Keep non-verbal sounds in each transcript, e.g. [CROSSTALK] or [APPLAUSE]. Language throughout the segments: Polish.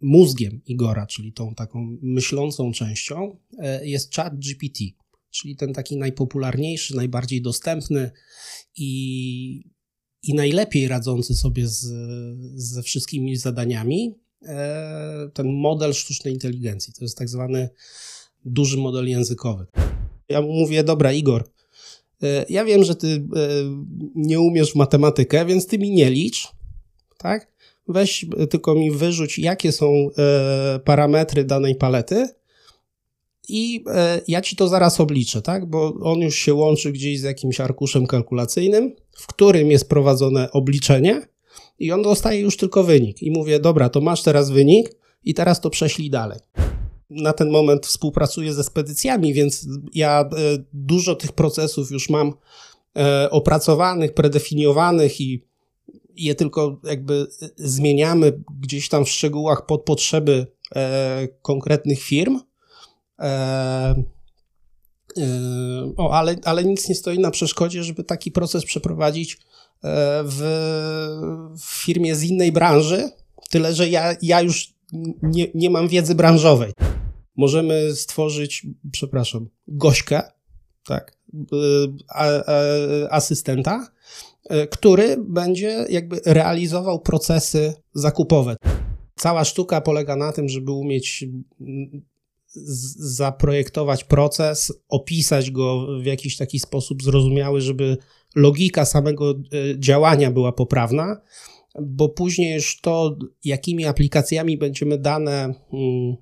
mózgiem Igora, czyli tą taką myślącą częścią, jest chat GPT, czyli ten taki najpopularniejszy, najbardziej dostępny i, i najlepiej radzący sobie z, ze wszystkimi zadaniami ten model sztucznej inteligencji. To jest tak zwany duży model językowy. Ja mówię, dobra, Igor, e, ja wiem, że ty e, nie umiesz w matematykę, więc ty mi nie licz, tak? Weź e, tylko mi wyrzuć, jakie są parametry danej palety i ja ci to zaraz obliczę, tak? Bo on już się łączy gdzieś z jakimś arkuszem kalkulacyjnym, w którym jest prowadzone obliczenie i on dostaje już tylko wynik. I mówię, dobra, to masz teraz wynik i teraz to prześlij dalej na ten moment współpracuję ze spedycjami, więc ja e, dużo tych procesów już mam e, opracowanych, predefiniowanych i je tylko jakby zmieniamy gdzieś tam w szczegółach pod potrzeby e, konkretnych firm. O, ale, ale nic nie stoi na przeszkodzie, żeby taki proces przeprowadzić w, w firmie z innej branży, tyle że ja, ja już nie, nie mam wiedzy branżowej możemy stworzyć, przepraszam, gośkę, tak, a, a, asystenta, e, który będzie jakby realizował procesy zakupowe. Cała sztuka polega na tym, żeby umieć zaprojektować proces, opisać go w jakiś taki sposób zrozumiały, żeby logika samego e, działania była poprawna, bo później już to, jakimi aplikacjami będziemy dane mm,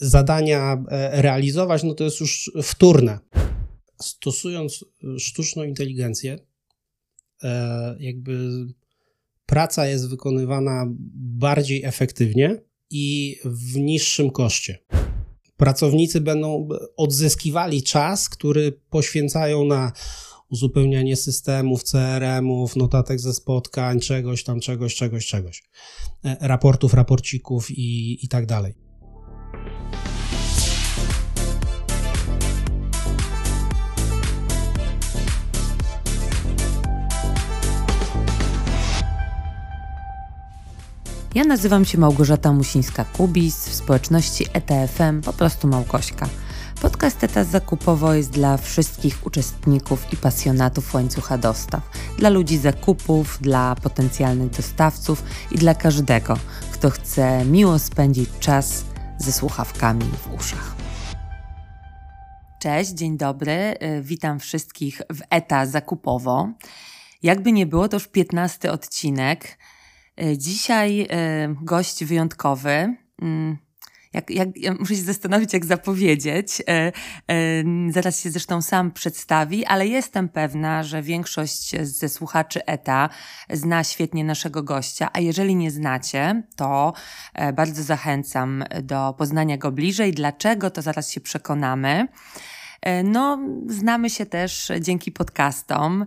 zadania e, realizować, no to jest już wtórne. Stosując sztuczną inteligencję, e, jakby praca jest wykonywana bardziej efektywnie i w niższym koszcie. Pracownicy będą odzyskiwali czas, który poświęcają na uzupełnianie systemów, CRM-ów, notatek ze spotkań, czegoś tam, czegoś, czegoś, czegoś, e, raportów, raporcików i, i tak dalej. Ja nazywam się Małgorzata Musińska-Kubis, w społeczności ETFM po prostu Małgośka. Podcast ETA Zakupowo jest dla wszystkich uczestników i pasjonatów łańcucha dostaw, dla ludzi zakupów, dla potencjalnych dostawców i dla każdego, kto chce miło spędzić czas ze słuchawkami w uszach. Cześć, dzień dobry, y, witam wszystkich w ETA Zakupowo. Jakby nie było, to już 15 odcinek. E, dzisiaj e, gość wyjątkowy. Mm, jak, jak, ja muszę się zastanowić, jak zapowiedzieć. E, zaraz się zresztą sam przedstawi, ale jestem pewna, że większość ze słuchaczy ETA zna świetnie naszego gościa, a jeżeli nie znacie, to bardzo zachęcam do poznania go bliżej. Dlaczego, to zaraz się przekonamy. No, znamy się też dzięki podcastom.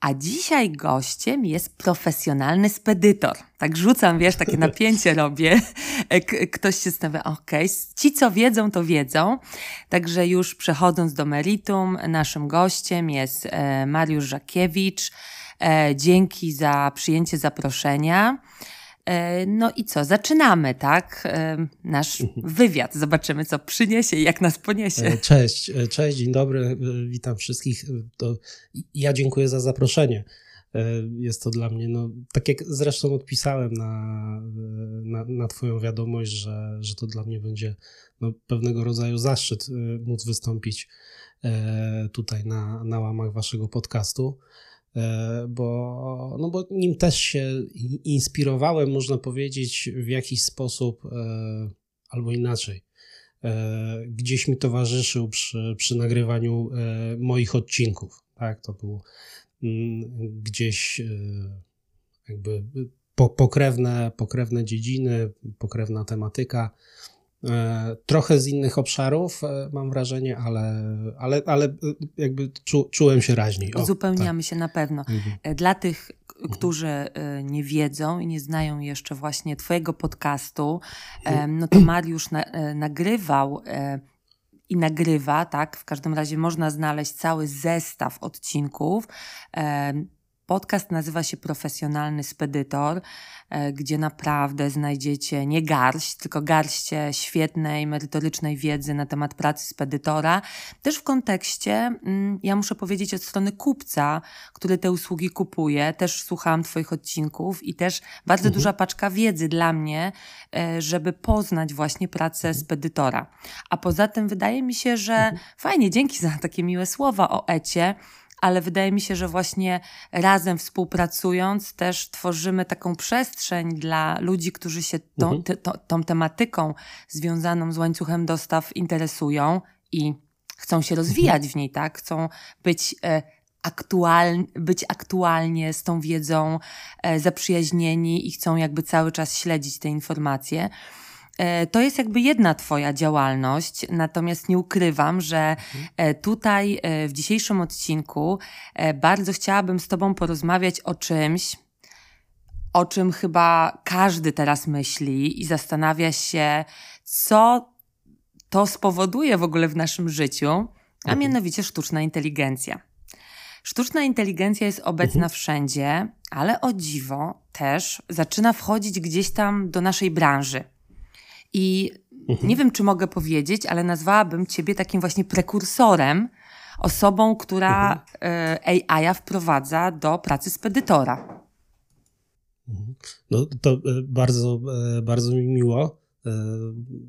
A dzisiaj gościem jest profesjonalny spedytor. Tak rzucam, wiesz, takie napięcie [LAUGHS] robię. Ktoś się stawia, ok, ci co wiedzą, to wiedzą. Także już przechodząc do meritum, naszym gościem jest e, Mariusz Żakiewicz. E, dzięki za przyjęcie zaproszenia. E, no i co, zaczynamy, tak? E, nasz mhm. wywiad. Zobaczymy, co przyniesie i jak nas poniesie. E, cześć, cześć, dzień dobry, witam wszystkich. To ja dziękuję za zaproszenie. Jest to dla mnie, no, tak jak zresztą odpisałem na, na, na Twoją wiadomość, że, że to dla mnie będzie no, pewnego rodzaju zaszczyt móc wystąpić tutaj na, na łamach Waszego podcastu. E, bo, no bo nim też się inspirowałem, można powiedzieć, w jakiś sposób, e, albo inaczej. E, gdzieś mi towarzyszył przy, przy nagrywaniu moich odcinków. Tak, to było mm, gdzieś jakby pokrewne, pokrewne dziedziny, pokrewna tematyka. E, trochę z innych obszarów, e, mam wrażenie, ale, ale, ale jakby czu, czułem się raźniej. O, Uzupełniamy tak. się na pewno. Mhm. E, dla tych, mhm. którzy nie wiedzą i nie znają jeszcze właśnie Twojego podcastu, mhm. no to Mariusz na, nagrywał i nagrywa, tak? W każdym razie można znaleźć cały zestaw odcinków Podcast nazywa się Profesjonalny Spedytor, e, gdzie naprawdę znajdziecie nie garść, tylko garście świetnej, merytorycznej wiedzy na temat pracy spedytora. Też w kontekście, mm, ja muszę powiedzieć, od strony kupca, który te usługi kupuje. Też słuchałam Twoich odcinków i też bardzo mhm. duża paczka wiedzy dla mnie, e, żeby poznać właśnie pracę mhm. spedytora. A poza tym wydaje mi się, że mhm. fajnie, dzięki za takie miłe słowa o Ecie ale wydaje mi się, że właśnie razem współpracując też tworzymy taką przestrzeń dla ludzi, którzy się tą, mhm. te, to, tą tematyką związaną z łańcuchem dostaw interesują i chcą się rozwijać mhm. w niej, tak? Chcą być e, aktual, być aktualnie z tą wiedzą e, zaprzyjaźnieni i chcą jakby cały czas śledzić te informacje. E, to jest jakby jedna Twoja działalność, natomiast nie ukrywam, że e, tutaj e, w dzisiejszym odcinku bardzo chciałabym z Tobą porozmawiać o czymś, o czym chyba każdy teraz myśli i zastanawia się, co to spowoduje w ogóle w naszym życiu, a mhm. mianowicie sztuczna inteligencja. Sztuczna inteligencja jest obecna mhm. wszędzie, ale o dziwo też zaczyna wchodzić gdzieś tam do naszej branży. I mhm. nie wiem, czy mogę powiedzieć, ale nazwałabym ciebie takim właśnie prekursorem, osobą, która mhm. E, AI wprowadza do pracy spedytora. Mhm. No to e, bardzo, e, bardzo mi miło.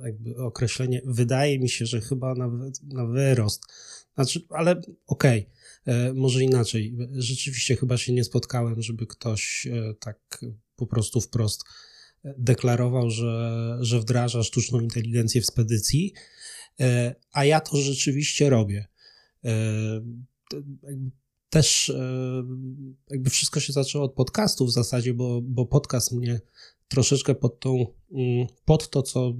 Jakby określenie, wydaje mi się, że chyba na, na wyrost. Znaczy, ale okej, okay, może inaczej. Rzeczywiście chyba się nie spotkałem, żeby ktoś tak po prostu wprost deklarował, że, że wdraża sztuczną inteligencję w spedycji, e, a ja to rzeczywiście robię. E, też e, jakby wszystko się zaczęło od podcastu w zasadzie, bo, bo podcast mnie troszeczkę pod, tą, mm, pod to, co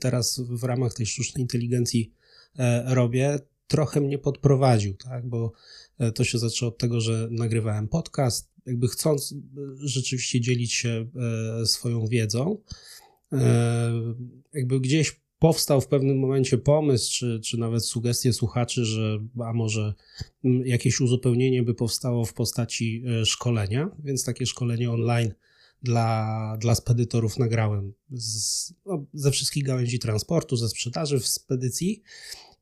teraz w ramach tej sztucznej inteligencji robię, trochę mnie podprowadził, tak? bo to się zaczęło od tego, że nagrywałem podcast, jakby chcąc e, rzeczywiście dzielić się e, swoją wiedzą, e, jakby gdzieś powstał w pewnym momencie pomysł, czy, czy nawet sugestie słuchaczy, że a może jakieś uzupełnienie by powstało w postaci szkolenia, więc takie szkolenie online dla, dla spedytorów nagrałem z, no, ze wszystkich gałęzi transportu, ze sprzedaży w spedycji.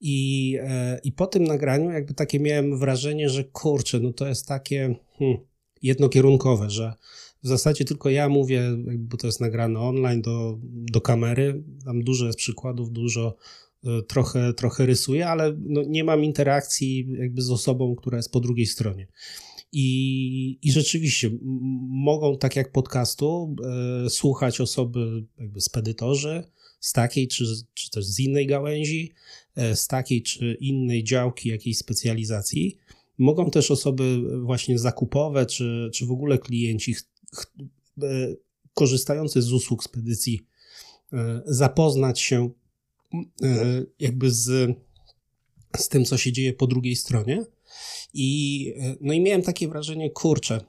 I, I po tym nagraniu, jakby takie miałem wrażenie, że kurczę, no to jest takie. Hmm, jednokierunkowe, że w zasadzie tylko ja mówię, bo to jest nagrane online do, do kamery, tam dużo jest przykładów, dużo e, trochę, trochę rysuję, ale no nie mam interakcji jakby z osobą, która jest po drugiej stronie. I, I rzeczywiście mogą, tak jak podcastu, e, słuchać osoby, jakby spedytorzy z takiej czy, czy też z innej gałęzi, e, z takiej czy innej działki jakiejś specjalizacji. Mogą też osoby właśnie zakupowe, czy, czy w ogóle klienci e, korzystający z usług spedycji e, zapoznać się e, jakby z, z tym, co się dzieje po drugiej stronie. I, no i miałem takie wrażenie, kurczę,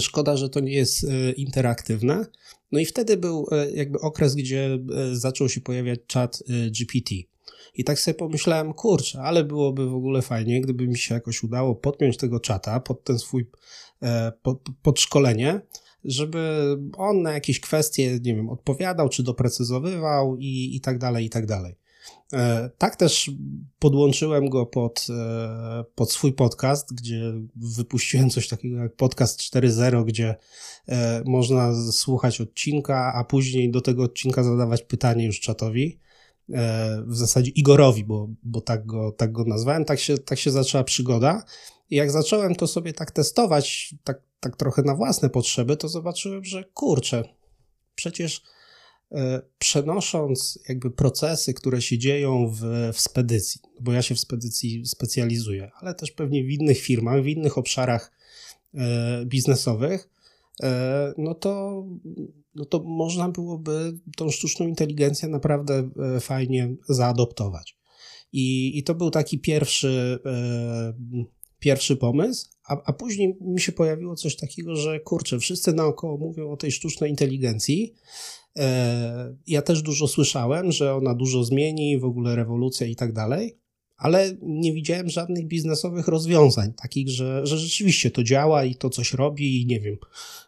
szkoda, że to nie jest interaktywne. No i wtedy był jakby okres, gdzie zaczął się pojawiać czat GPT. I tak sobie pomyślałem, kurczę, ale byłoby w ogóle fajnie, gdyby mi się jakoś udało podpiąć tego czata pod ten swój e, pod, pod szkolenie, żeby on na jakieś kwestie, nie wiem, odpowiadał, czy doprecyzowywał i, i tak dalej, i tak dalej. E, tak też podłączyłem go pod, e, pod swój podcast, gdzie wypuściłem coś takiego jak podcast 4.0, gdzie można słuchać odcinka, a później do tego odcinka zadawać pytanie już czatowi. E, w zasadzie Igorowi, bo, bo tak, go, tak go nazwałem, tak się, tak się zaczęła przygoda. I jak zacząłem to sobie tak testować, tak, tak trochę na własne potrzeby, to zobaczyłem, że kurczę, przecież e, przenosząc jakby procesy, które się dzieją w, w spedycji, bo ja się w spedycji specjalizuję, ale też pewnie w innych firmach, w innych obszarach e, biznesowych, no to, no to można byłoby tą sztuczną inteligencję naprawdę e, fajnie zaadoptować. I, i to był taki pierwszy, e, pierwszy pomysł, a, a później mi się pojawiło coś takiego, że kurczę, wszyscy naokoło mówią o tej sztucznej inteligencji. Ja też dużo słyszałem, że ona dużo zmieni, w ogóle rewolucja i tak dalej, ale nie widziałem żadnych biznesowych rozwiązań, takich, że, że rzeczywiście to działa i to coś robi i nie wiem,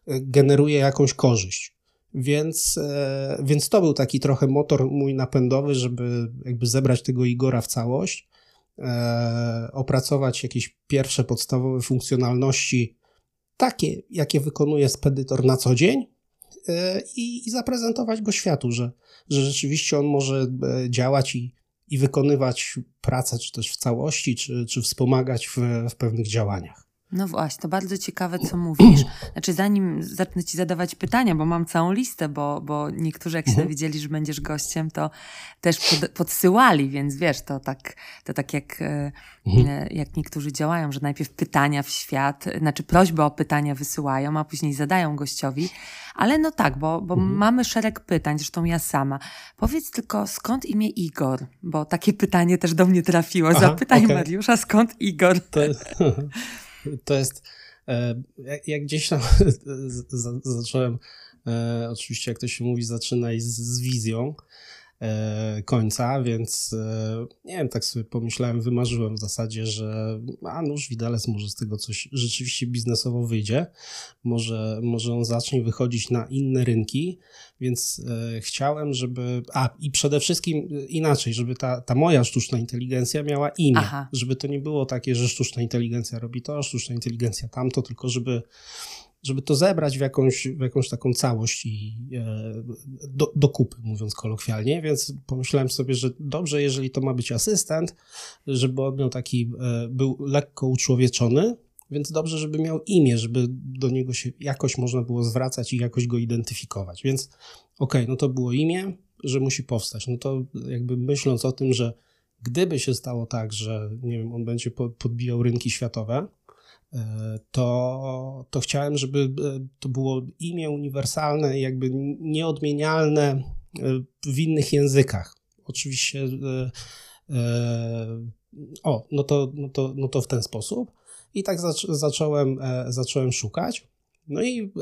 generuje jakąś korzyść. Więc, e, więc to był taki trochę motor mój napędowy, żeby jakby zebrać tego Igora w całość, e, opracować jakieś pierwsze podstawowe funkcjonalności, takie, jakie wykonuje spedytor na co dzień e, i, i zaprezentować go światu, że, że rzeczywiście on może działać i, i wykonywać pracę, czy też w całości, czy, czy wspomagać w, w pewnych działaniach. No właśnie, to bardzo ciekawe, co mówisz. Znaczy, zanim zacznę Ci zadawać pytania, bo mam całą listę, bo, bo niektórzy, jak się mhm. dowiedzieli, że będziesz gościem, to też pod, podsyłali, więc wiesz, to tak, to tak jak, e, mhm. e, jak niektórzy działają, że najpierw pytania w świat, znaczy prośbę o pytania wysyłają, a później zadają gościowi. Ale no tak, bo, bo mhm. mamy szereg pytań, zresztą ja sama. Powiedz tylko, skąd imię Igor? Bo takie pytanie też do mnie trafiło. Aha, Zapytaj okay. Mariusza, skąd Igor? To... [LAUGHS] [LAUGHS] To jest, e, jak gdzieś tam [LAUGHS] zacząłem, e, oczywiście jak to się mówi, zaczynaj z, z wizją, końca, więc e, nie wiem, tak sobie pomyślałem, wymarzyłem w zasadzie, że a nuż Widelec może z tego coś rzeczywiście biznesowo wyjdzie, może, może on zacznie wychodzić na inne rynki, więc e, chciałem, żeby, a i przede wszystkim inaczej, żeby ta, ta moja sztuczna inteligencja miała imię, Aha. żeby to nie było takie, że sztuczna inteligencja robi to, sztuczna inteligencja tamto, tylko żeby żeby to zebrać w jakąś, w jakąś taką całość i e, do, do kupy, mówiąc kolokwialnie, więc pomyślałem sobie, że dobrze, jeżeli to ma być asystent, żeby on miał taki, e, był lekko uczłowieczony, więc dobrze, żeby miał imię, żeby do niego się jakoś można było zwracać i jakoś go identyfikować. Więc okej, okay, no to było imię, że musi powstać. No to jakby myśląc o tym, że gdyby się stało tak, że nie wiem, on będzie podbijał rynki światowe, to, to chciałem, żeby e, to było imię uniwersalne, jakby nieodmienialne e, w innych językach. Oczywiście, e, o, no to, no to, no to w ten sposób. I tak zacząłem, zacząłem szukać. No i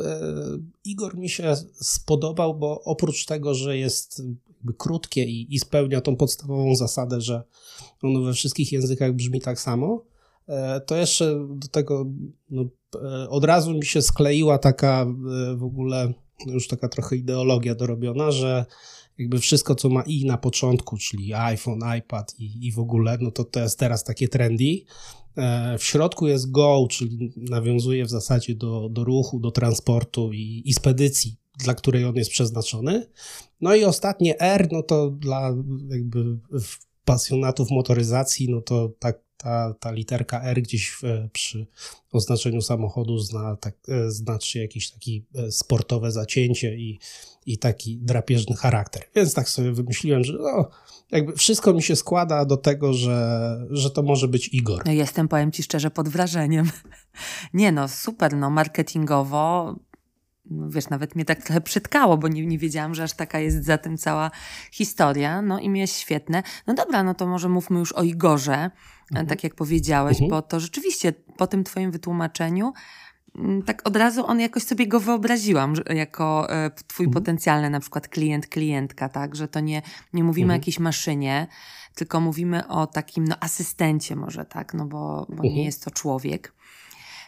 Igor mi się spodobał, bo oprócz tego, że jest krótkie i, i spełnia tą podstawową zasadę, że ono we wszystkich językach brzmi tak samo, E, to jeszcze do tego no, e, od razu mi się skleiła taka e, w ogóle już taka trochę ideologia dorobiona, że jakby wszystko, co ma i na początku, czyli iPhone, iPad i, i w ogóle, no to to jest teraz takie trendy. W środku jest Go, czyli nawiązuje w zasadzie do, do ruchu, do transportu i, i spedycji, dla której on jest przeznaczony. No i ostatnie R, no to dla jakby pasjonatów motoryzacji, no to tak ta, ta literka R gdzieś w, przy oznaczeniu samochodu zna, tak, e, znaczy jakieś takie sportowe zacięcie i, i taki drapieżny charakter. Więc tak sobie wymyśliłem, że no, jakby wszystko mi się składa do tego, że, że to może być Igor. No jestem, powiem Ci szczerze, pod wrażeniem. [LAUGHS] Nie no, super, no marketingowo no wiesz, nawet mnie tak trochę przytkało, bo nie, nie wiedziałam, że aż taka jest za tym cała historia. No imię jest świetne. No dobra, no to może mówmy już o Igorze, mhm. tak jak powiedziałeś, mhm. bo to rzeczywiście po tym twoim wytłumaczeniu mm, tak od razu on jakoś sobie go wyobraziłam, jako e, twój mhm. potencjalny na przykład klient, klientka, tak, że to nie, nie mówimy o mhm. jakiejś maszynie, tylko mówimy o takim no, asystencie może, tak, no bo, bo nie mhm. jest to człowiek.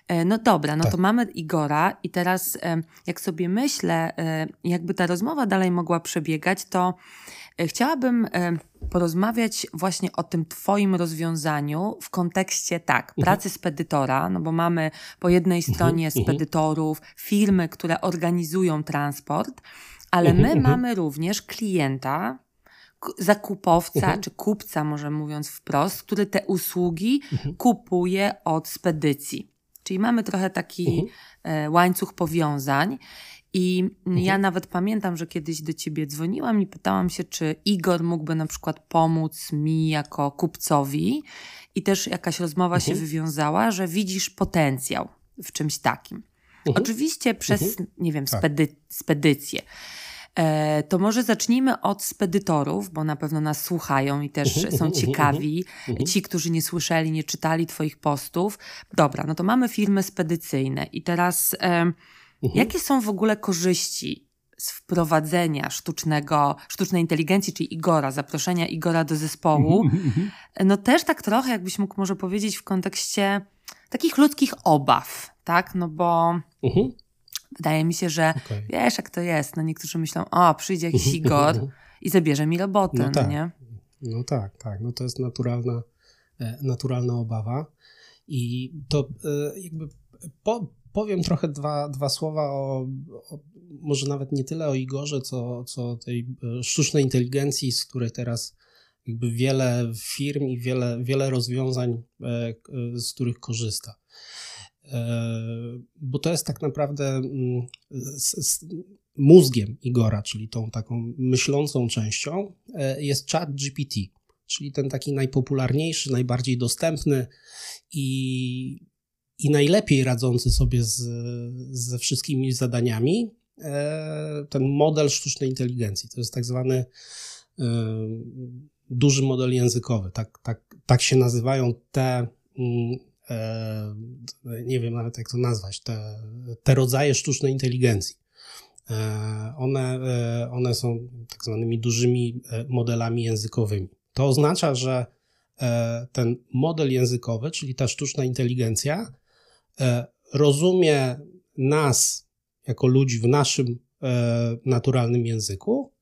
E, no dobra, no tak. to mamy Igora i teraz jak sobie myślę, e, jakby ta rozmowa dalej mogła przebiegać, to chciałabym porozmawiać właśnie o tym Twoim rozwiązaniu w kontekście tak, mhm. pracy spedytora, no bo mamy po jednej mhm, stronie mhm. spedytorów, firmy, które organizują transport, ale my mamy również klienta, zakupowca czy kupca, może mówiąc wprost, który te usługi kupuje od spedycji. Czyli mamy trochę taki mhm. E, łańcuch powiązań. I mhm. ja nawet pamiętam, że kiedyś do ciebie dzwoniłam i pytałam się, czy Igor mógłby na przykład pomóc mi jako kupcowi. I też jakaś rozmowa mhm. się wywiązała, że widzisz potencjał w czymś takim. Mhm. Oczywiście przez, mhm. nie wiem, tak. spedy spedycję. E, to może zacznijmy od spedytorów, bo na pewno nas słuchają i też mhm, są mhm, ciekawi. Ci, którzy nie słyszeli, nie czytali Twoich postów. Dobra, no to mamy firmy spedycyjne i teraz jakie są w ogóle korzyści z wprowadzenia sztucznego, sztucznej inteligencji, czyli Igora, zaproszenia Igora do zespołu, mhm, mhm, mhm. no też tak trochę, jakbyś mógł może powiedzieć, w kontekście takich ludzkich obaw, tak? No bo wydaje mi się, że okay. wiesz, jak to jest. No niektórzy myślą, o, przyjdzie jakiś Igor i zabierze mi robotę, no, no tak. nie? No tak, tak. No to jest naturalna, e, naturalna obawa. I to e, jakby po, powiem trochę dwa, dwa słowa o, o, może nawet nie tyle o Igorze, co, co tej e, sztucznej inteligencji, z której teraz jakby wiele firm i wiele, wiele rozwiązań, z których korzysta. Bo to jest tak naprawdę mm, mózgiem Igora, czyli tą taką myślącą częścią, jest chat GPT czyli ten taki najpopularniejszy, najbardziej dostępny i, i najlepiej radzący sobie z, ze wszystkimi zadaniami, e, ten model sztucznej inteligencji. To jest tak zwany e, duży model językowy. Tak, tak, tak się nazywają te, mm, e, nie wiem nawet jak to nazwać, te, te rodzaje sztucznej inteligencji. One, one są tak zwanymi dużymi modelami językowymi. To oznacza, że ten model językowy, czyli ta sztuczna inteligencja, rozumie nas jako ludzi w naszym e, naturalnym języku,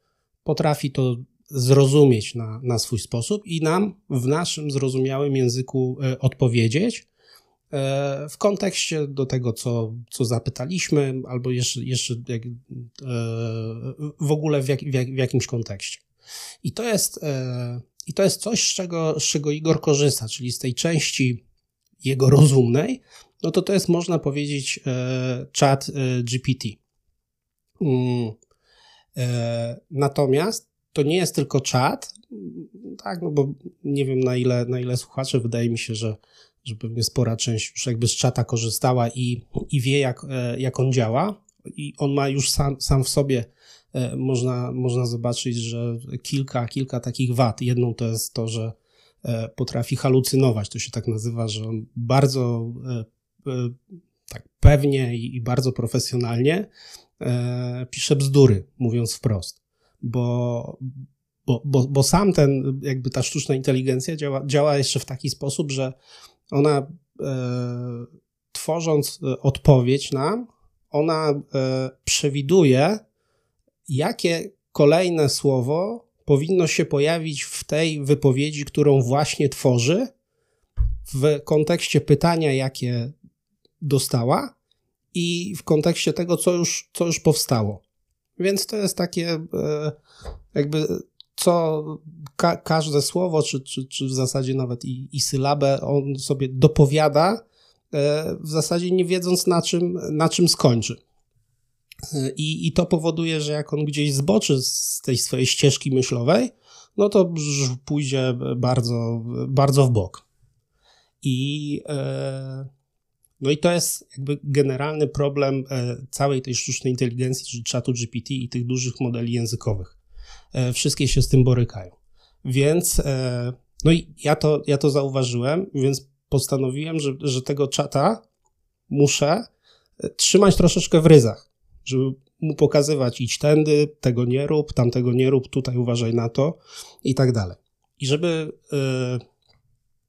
potrafi to zrozumieć na, na swój sposób i nam w naszym zrozumiałym języku odpowiedzieć w kontekście do tego, co, co zapytaliśmy, albo jeszcze, jeszcze jak, w ogóle w, jak, w, jakimś kontekście. I to jest i to jest coś, z czego, z czego Igor korzysta, czyli z tej części jego rozumnej, no to to jest, można powiedzieć, e, chat e, GPT. Mm, e, natomiast to nie jest tylko czat, tak, no bo nie wiem na ile, na ile słuchacze, wydaje mi się, że, że pewnie spora część już jakby z czata korzystała i, i wie, jak, jak on działa. I on ma już sam, sam w sobie można, można zobaczyć, że kilka, kilka takich wad. Jedną to jest to, że potrafi halucynować, to się tak nazywa, że on bardzo tak pewnie i bardzo profesjonalnie pisze bzdury, mówiąc wprost, bo, bo, bo, bo sam ten, jakby ta sztuczna inteligencja działa, działa jeszcze w taki sposób, że ona tworząc odpowiedź nam, ona przewiduje, jakie kolejne słowo powinno się pojawić w tej wypowiedzi, którą właśnie tworzy, w kontekście pytania, jakie dostała i w kontekście tego, co już, co już powstało. Więc to jest takie e, jakby co ka każde słowo, czy, czy, czy w zasadzie nawet i, i sylabę on sobie dopowiada, e, w zasadzie nie wiedząc na czym, na czym skończy. I, I to powoduje, że jak on gdzieś zboczy z tej swojej ścieżki myślowej, no to pójdzie bardzo, bardzo w bok. I, e, no i to jest jakby generalny problem e, całej tej sztucznej inteligencji, czyli czatu GPT i tych dużych modeli językowych. E, wszystkie się z tym borykają. Więc, no i ja to, ja to zauważyłem, więc postanowiłem, że, że tego czata muszę trzymać troszeczkę w ryzach żeby mu pokazywać idź tędy, tego nie rób, tamtego nie rób, tutaj uważaj na to i tak dalej. I żeby, e,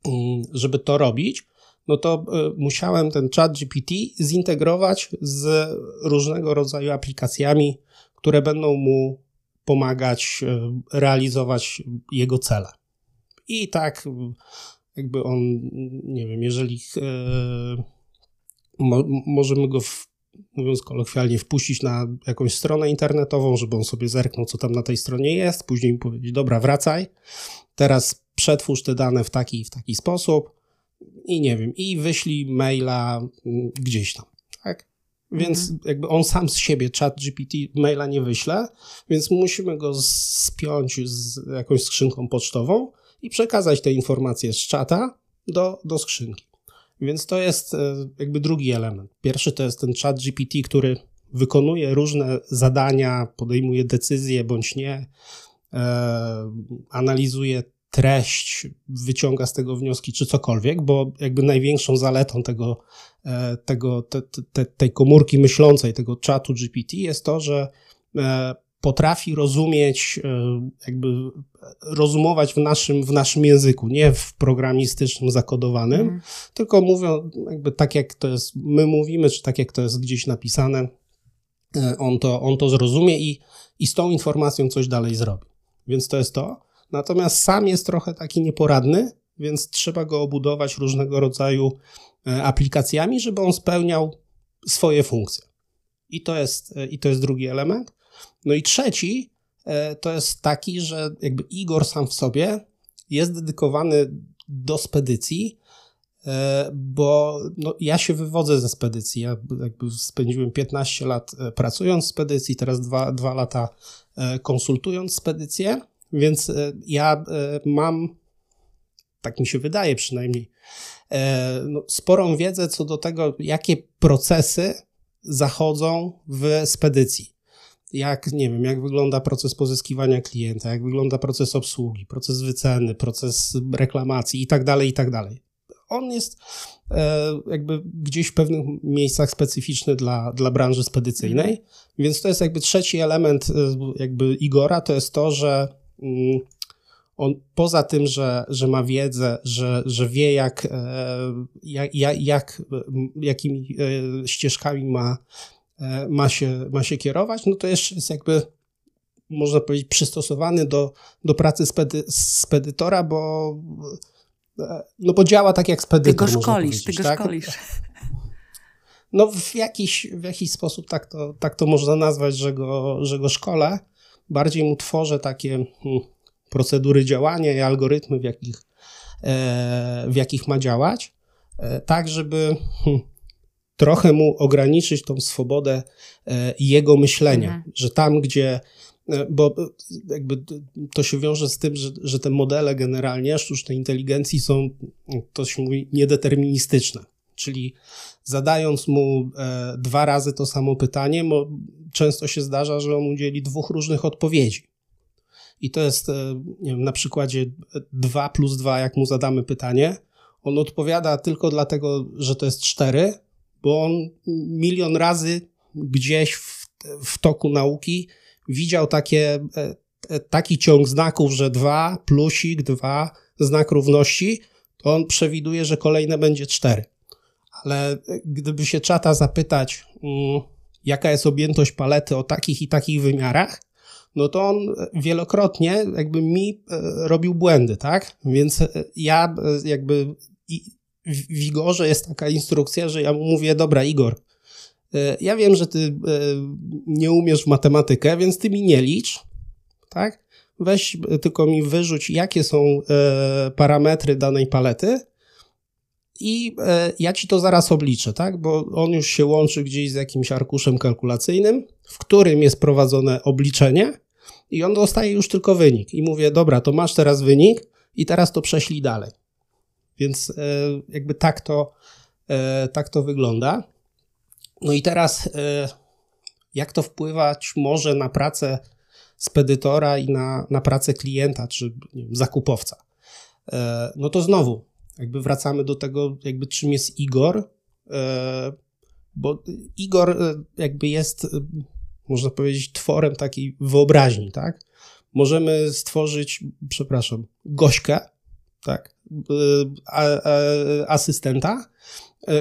mm, żeby to robić, no to e, musiałem ten chat GPT zintegrować z różnego rodzaju aplikacjami, które będą mu pomagać e, realizować jego cele. I tak jakby on, nie wiem, jeżeli możemy go w mówiąc kolokwialnie, wpuścić na jakąś stronę internetową, żeby on sobie zerknął, co tam na tej stronie jest, później mi powiedzieć, dobra, wracaj, teraz przetwórz te dane w taki i w taki sposób i nie wiem, i wyślij maila mm, gdzieś tam, tak? Więc mhm. jakby on sam z siebie, chat GPT, maila nie wyśle, więc musimy go spiąć z jakąś skrzynką pocztową i przekazać te informacje z czata do, do skrzynki. Więc to jest e, jakby drugi element. Pierwszy to jest ten chat GPT, który wykonuje różne zadania, podejmuje decyzje bądź nie, e, analizuje treść, wyciąga z tego wnioski czy cokolwiek, bo jakby największą zaletą tego, e, tego te, te, tej komórki myślącej, tego czatu GPT jest to, że potrafi rozumieć, jakby rozumować w naszym, w naszym języku, nie w programistycznym zakodowanym, mm. tylko mówią jakby tak, jak to jest, my mówimy, czy tak, jak to jest gdzieś napisane, on to, on to zrozumie i, i z tą informacją coś dalej zrobi. Więc to jest to. Natomiast sam jest trochę taki nieporadny, więc trzeba go obudować różnego rodzaju e, aplikacjami, żeby on spełniał swoje funkcje. I to jest, e, i to jest drugi element. No i trzeci e, to jest taki, że jakby Igor sam w sobie jest dedykowany do spedycji, bo no, ja się wywodzę ze spedycji. Ja jakby spędziłem 15 lat pracując w spedycji, teraz dwa, dwa lata konsultując spedycję, więc ja mam tak mi się wydaje przynajmniej, e, no, sporą wiedzę co do tego, jakie procesy zachodzą w spedycji. Jak, nie wiem, jak wygląda proces pozyskiwania klienta, jak wygląda proces obsługi, proces wyceny, proces reklamacji i tak dalej, i tak dalej. On jest e, jakby gdzieś w pewnych miejscach specyficzny dla, dla branży spedycyjnej, mhm. więc to jest jakby trzeci element e, jakby Igora, to jest to, że on poza tym, że, że ma wiedzę, że, że wie, jak, e, jak, jak, jakimi e, ścieżkami ma, e, ma, się, ma się kierować, no to jeszcze jest jakby, można powiedzieć, przystosowany do, do pracy spedy, spedytora, bo, no bo działa tak jak spedytor. Ty go szkolisz, ty go tak? szkolisz. No w jakiś, w jakiś sposób tak to, tak to można nazwać, że go, że go szkole. Bardziej mu tworzę takie hmm, procedury działania i algorytmy, w jakich, e, w jakich ma działać, e, tak żeby hmm, trochę mu ograniczyć tą swobodę e, jego myślenia, mhm. że tam, gdzie bo jakby to się wiąże z tym, że, że te modele generalnie sztucznej inteligencji są, to się mówi, niedeterministyczne. Czyli zadając mu e, dwa razy to samo pytanie, często się zdarza, że on udzieli dwóch różnych odpowiedzi. I to jest e, wiem, na przykładzie 2 plus 2, jak mu zadamy pytanie. On odpowiada tylko dlatego, że to jest 4, bo on milion razy gdzieś w, w toku nauki widział takie, e, taki ciąg znaków, że 2, plusik, 2, znak równości, to on przewiduje, że kolejne będzie 4. Ale gdyby się czata zapytać, jaka jest objętość palety o takich i takich wymiarach, no to on wielokrotnie jakby mi e, robił błędy, tak? Więc e, ja e, jakby w Igorze jest taka instrukcja, że ja mu mówię, dobra Igor, ja wiem, że ty nie umiesz w matematykę, więc ty mi nie licz, tak? Weź tylko mi wyrzuć, jakie są parametry danej palety i ja ci to zaraz obliczę, tak? Bo on już się łączy gdzieś z jakimś arkuszem kalkulacyjnym, w którym jest prowadzone obliczenie i on dostaje już tylko wynik. I mówię, dobra, to masz teraz wynik i teraz to prześlij dalej. Więc e, jakby tak to, e, tak to wygląda. No i teraz e, jak to wpływać może na pracę spedytora i na, na pracę klienta czy wiem, zakupowca? No to znowu, jakby wracamy do tego, jakby czym jest Igor, bo Igor jakby jest można powiedzieć, tworem takiej wyobraźni, tak? Możemy stworzyć, przepraszam, gośkę, tak, asystenta,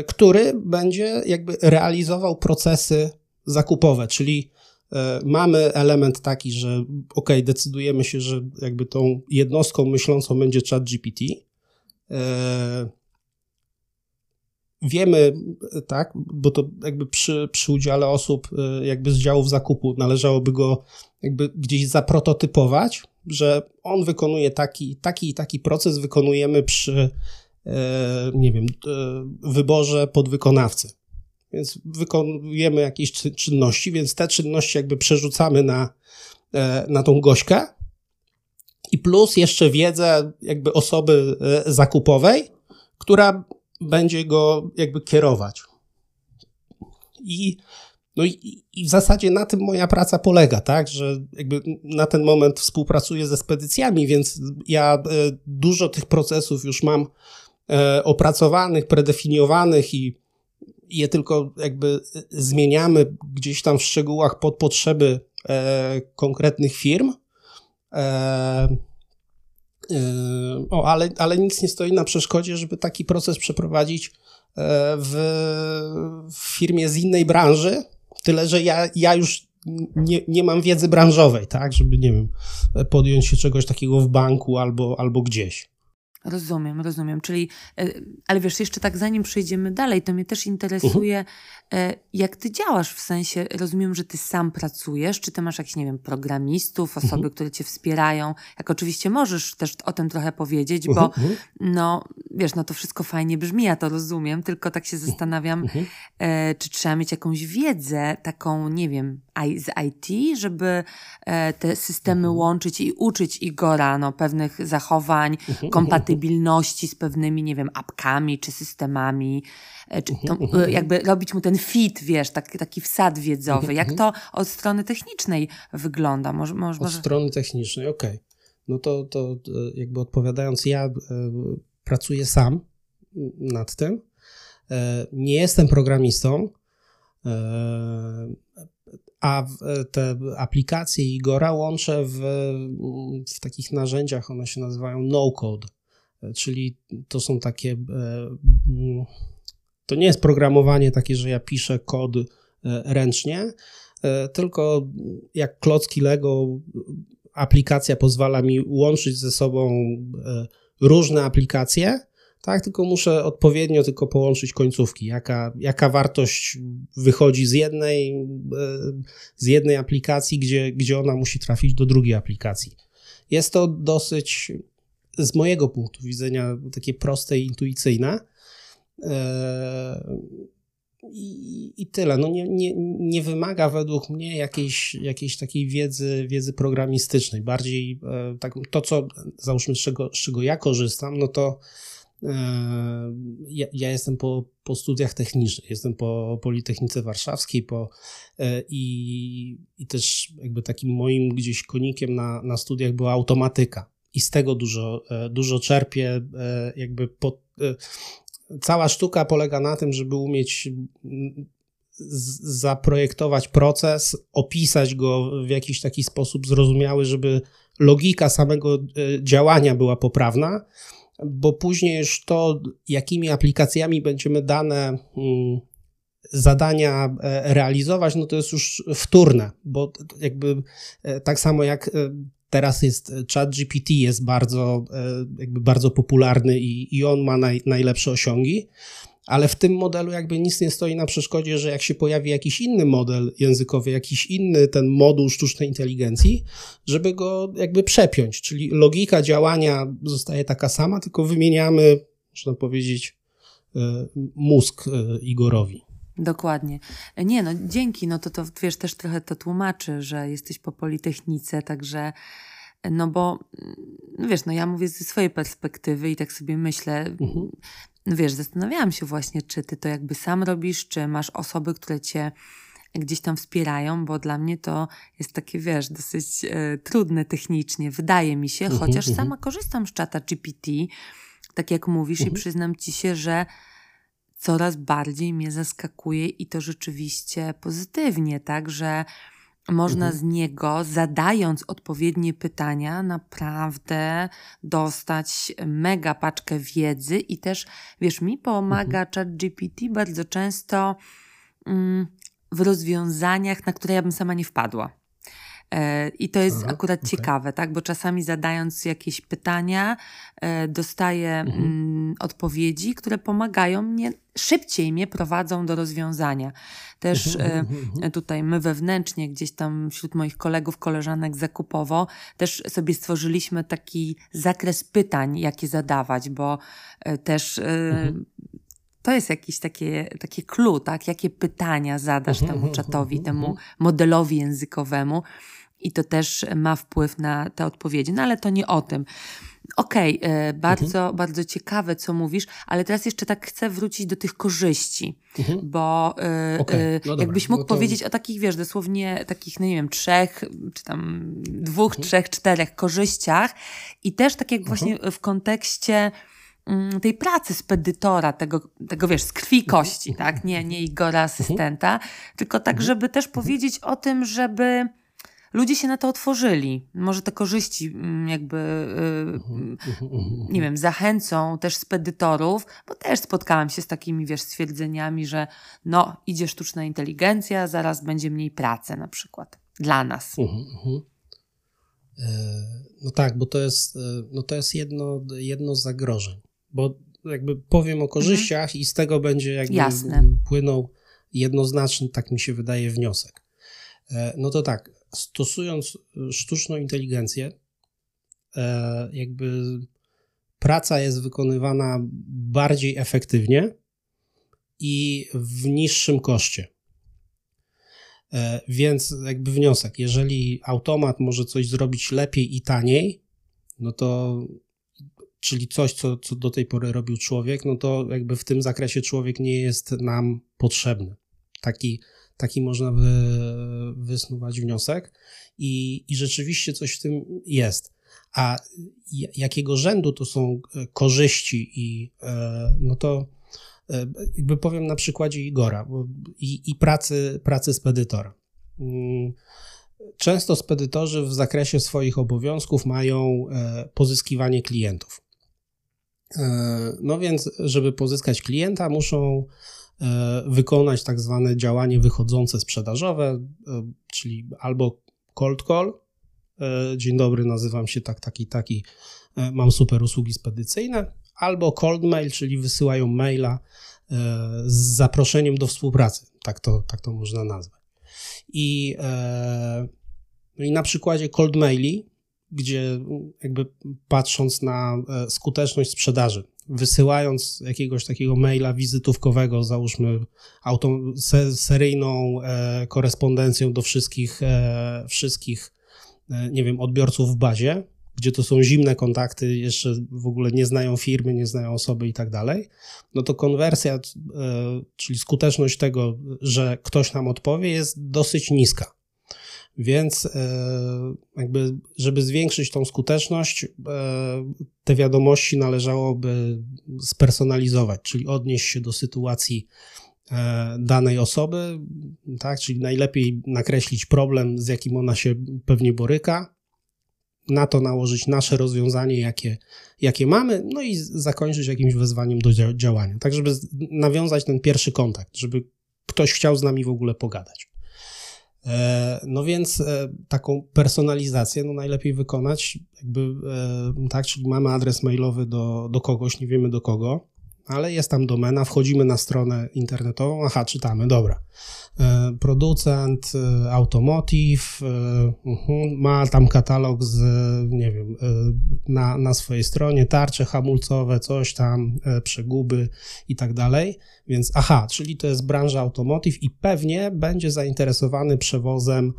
który będzie jakby realizował procesy zakupowe, czyli mamy element taki, że ok, decydujemy się, że jakby tą jednostką myślącą będzie chat GPT, wiemy, tak, bo to jakby przy, przy udziale osób y, jakby z działów zakupu należałoby go jakby gdzieś zaprototypować, że on wykonuje taki, taki i taki proces wykonujemy przy, e, nie wiem, e, wyborze podwykonawcy. Więc wykonujemy jakieś czynności, więc te czynności jakby przerzucamy na, e, na tą gośkę i plus jeszcze wiedzę jakby osoby zakupowej, która będzie go jakby kierować. I, no i, i, w zasadzie na tym moja praca polega, tak, że jakby na ten moment współpracuję ze spedycjami, więc ja e, dużo tych procesów już mam e, opracowanych, predefiniowanych i je tylko jakby zmieniamy gdzieś tam w szczegółach pod potrzeby e, konkretnych firm. E, o, ale, ale nic nie stoi na przeszkodzie, żeby taki proces przeprowadzić w, w firmie z innej branży. Tyle, że ja, ja już nie, nie mam wiedzy branżowej, tak, żeby, nie wiem, podjąć się czegoś takiego w banku albo, albo gdzieś. Rozumiem, rozumiem. Czyli, e, ale wiesz, jeszcze tak zanim przejdziemy dalej, to mnie też interesuje, uh-huh. Jak ty działasz, w sensie, rozumiem, że ty sam pracujesz, czy ty masz jakichś, nie wiem, programistów, osoby, uh-huh. które cię wspierają, jak oczywiście możesz też o tym trochę powiedzieć, bo uh-huh. no, wiesz, no to wszystko fajnie brzmi, ja to rozumiem, tylko tak się zastanawiam, e, czy trzeba mieć jakąś wiedzę taką, nie wiem, z IT, żeby e, te systemy łączyć i uczyć Igora no, pewnych zachowań, kompatybilności z pewnymi, nie wiem, apkami czy systemami, e, czy to, e, jakby robić mu ten fit, wiesz, taki, taki wsad wiedzowy. Jak to od strony technicznej wygląda? Może, może, od strony technicznej, okej. Okay. No to, to jakby odpowiadając, ja pracuję sam nad tym. Nie jestem programistą, a te aplikacje Igora łączę w, w takich narzędziach, one się nazywają no-code, czyli to są takie. E, to nie jest programowanie takie, że ja piszę kod e, ręcznie, e, tylko jak klocki Lego, aplikacja pozwala mi łączyć ze sobą różne aplikacje tak, tylko muszę odpowiednio tylko połączyć końcówki, jaka, jaka wartość wychodzi z jednej, e, z jednej aplikacji, gdzie, gdzie ona musi trafić do drugiej aplikacji. Jest to dosyć, z mojego punktu widzenia, takie proste i intuicyjne. E, I, I, tyle. No nie, nie, nie wymaga według mnie jakiejś, jakiejś takiej wiedzy, wiedzy programistycznej. Bardziej e, tak, to, co załóżmy, z czego, z czego ja korzystam, no to E, ja, ja, jestem po, po studiach technicznych, jestem po Politechnice Warszawskiej po, e, i, i też jakby takim moim gdzieś konikiem na, na studiach była automatyka. I z tego dużo, dużo czerpię, jakby po, cała sztuka polega na tym, żeby umieć zaprojektować proces, opisać go w jakiś taki sposób zrozumiały, żeby logika samego działania była poprawna bo później już to, jakimi aplikacjami będziemy dane mm, zadania e, realizować, no to jest już wtórne, bo jakby e, tak samo jak e, teraz jest chat GPT jest bardzo, jakby bardzo popularny i, i on ma naj, najlepsze osiągi, ale w tym modelu jakby nic nie stoi na przeszkodzie, że jak się pojawi jakiś inny model językowy, jakiś inny ten moduł sztucznej inteligencji, żeby go jakby przepiąć, czyli logika działania zostaje taka sama, tylko wymieniamy, można powiedzieć, e, mózg e, Igorowi. Dokładnie. Nie, no dzięki, no to, to wiesz, też trochę to tłumaczy, że jesteś po Politechnice, także no bo, no wiesz, no ja mówię ze swojej perspektywy i tak sobie myślę, mhm. no wiesz, zastanawiałam się właśnie, czy ty to jakby sam robisz, czy masz osoby, które cię gdzieś tam wspierają, bo dla mnie to jest takie, wiesz, dosyć e, trudne technicznie, wydaje mi się, mhm, chociaż mhm. sama korzystam z czata GPT, tak jak mówisz, i przyznam ci się, że coraz bardziej mnie zaskakuje i to rzeczywiście pozytywnie, tak, że można mhm. z niego, zadając odpowiednie pytania, naprawdę dostać mega paczkę wiedzy i też, wiesz, mi pomaga mhm. chat GPT bardzo często mm, w rozwiązaniach, na które ja bym sama nie wpadła. E, I to jest Aha, akurat okay. ciekawe, tak? Bo czasami zadając jakieś pytania, e, dostaję mhm. Mm, odpowiedzi, które pomagają mnie, szybciej mnie prowadzą do rozwiązania. Też mhm, e, mhm, tutaj my wewnętrznie, gdzieś tam wśród moich kolegów, koleżanek zakupowo, też sobie stworzyliśmy taki zakres pytań, jakie zadawać, bo też to jest jakieś takie, takie clue, tak? Jakie pytania zadasz temu czatowi, temu modelowi językowemu i to też ma wpływ na te odpowiedzi. No ale to nie o tym. Okej, okay, e, bardzo, mhm. bardzo ciekawe, co mówisz, ale teraz jeszcze tak chcę wrócić do tych korzyści, mhm. bo e, okay. E, no jakbyś mógł no to... powiedzieć o takich, wiesz, dosłownie takich, no nie wiem, trzech, czy tam dwóch, mhm. trzech, czterech korzyściach i też tak jak właśnie mhm. w kontekście mm, tej pracy spedytora, tego, tego wiesz, z krwi mhm. kości, tak? Nie, nie Igora asystenta, tylko tak, żeby też powiedzieć o tym, żeby ludzie się na to otworzyli. Może te korzyści mm, jakby, yy, nie wiem, zachęcą też spedytorów, bo też spotkałam się z takimi, wiesz, stwierdzeniami, że no, idzie sztuczna inteligencja, zaraz będzie mniej pracy na przykład dla nas. E, no tak, bo to jest, e, no to jest jedno, jedno z zagrożeń, bo jakby powiem o korzyściach mhm. i z tego będzie jakby Jasne. płynął jednoznaczny, tak mi się wydaje, wniosek. E, no to tak, stosując sztuczną inteligencję, jakby praca jest wykonywana bardziej efektywnie i w niższym koszcie. E, więc jakby wniosek, jeżeli automat może coś zrobić lepiej i taniej, no to czyli coś, co, co do tej pory robił człowiek, no to jakby w tym zakresie człowiek nie jest nam potrzebny. Taki, taki można wy, wysnuwać wniosek i, i rzeczywiście coś w tym jest. A jakiego rzędu to są e, korzyści i e, no to E, jakby powiem na przykładzie Igora i, i pracy, pracy spedytora. Mm, często spedytorzy w zakresie swoich obowiązków mają pozyskiwanie klientów. No więc, żeby pozyskać klienta, muszą wykonać tak zwane działanie wychodzące sprzedażowe, czyli albo cold call. Dzień dobry, nazywam się tak, taki, taki, mam super usługi spedycyjne, albo cold mail, czyli wysyłają maila e, z zaproszeniem do współpracy. Tak to, tak to można nazwać. I, e, no i na przykładzie cold maili, gdzie jakby patrząc na e, skuteczność sprzedaży, wysyłając jakiegoś takiego maila wizytówkowego, załóżmy auto, seryjną korespondencją do wszystkich, wszystkich nie wiem, odbiorców w bazie, gdzie to są zimne kontakty, jeszcze w ogóle nie znają firmy, nie znają osoby i tak dalej, no to konwersja, e, czyli skuteczność tego, że ktoś nam odpowie, jest dosyć niska. Więc e, jakby, żeby zwiększyć tą skuteczność, e, te wiadomości należałoby spersonalizować, czyli odnieść się do sytuacji danej osoby, tak, czyli najlepiej nakreślić problem, z jakim ona się pewnie boryka, na to nałożyć nasze rozwiązanie, jakie, jakie mamy, no i zakończyć jakimś wezwaniem do działania. Tak, żeby nawiązać ten pierwszy kontakt, żeby ktoś chciał z nami w ogóle pogadać. E, no więc e, taką personalizację no najlepiej wykonać, jakby, e, tak, czyli mamy adres mailowy do, do kogoś, nie wiemy do kogo, ale jest tam domena, wchodzimy na stronę internetową, aha, czytamy, dobra. E, producent, e, automotive, e, uh-huh, ma tam katalog z, nie wiem, na, na swojej stronie, tarcze hamulcowe, coś tam, przeguby i tak dalej. Więc aha, czyli to jest branża automotive i pewnie będzie zainteresowany przewozem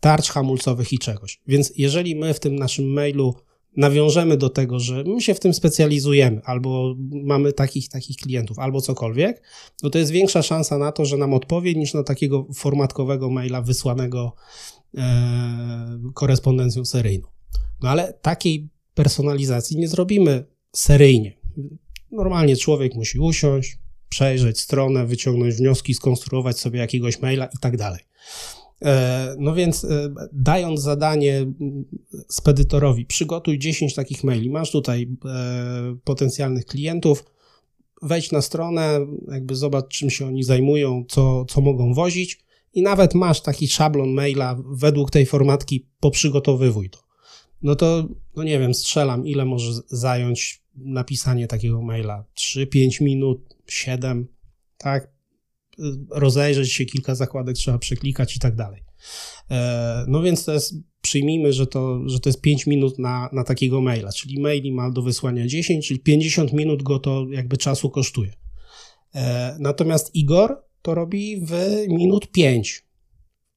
tarcz hamulcowych i czegoś. Więc jeżeli my w tym naszym mailu nawiążemy do tego, że my się w tym specjalizujemy, albo mamy takich, takich klientów, albo cokolwiek, no to jest większa szansa na to, że nam odpowie, niż na takiego formatkowego maila wysłanego e, korespondencją seryjną. No ale takiej personalizacji nie zrobimy seryjnie. Normalnie człowiek musi usiąść, przejrzeć stronę, wyciągnąć wnioski, skonstruować sobie jakiegoś maila i tak dalej. E, no więc e, dając zadanie spedytorowi, przygotuj 10 takich maili. Masz tutaj e, potencjalnych klientów, wejdź na stronę, jakby zobacz, czym się oni zajmują, co, co mogą wozić i nawet masz taki szablon maila według tej formatki, poprzygotowywuj to. No to, no nie wiem, strzelam, ile może zająć napisanie takiego maila? 3, 5 minut, 7, tak? Rozejrzeć się, kilka zakładek trzeba przeklikać i tak dalej. E, no więc to jest, przyjmijmy, że to, że to jest 5 minut na, na takiego maila, czyli maili ma do wysłania 10, czyli 50 minut go to jakby czasu kosztuje. E, natomiast Igor to robi w minut 5.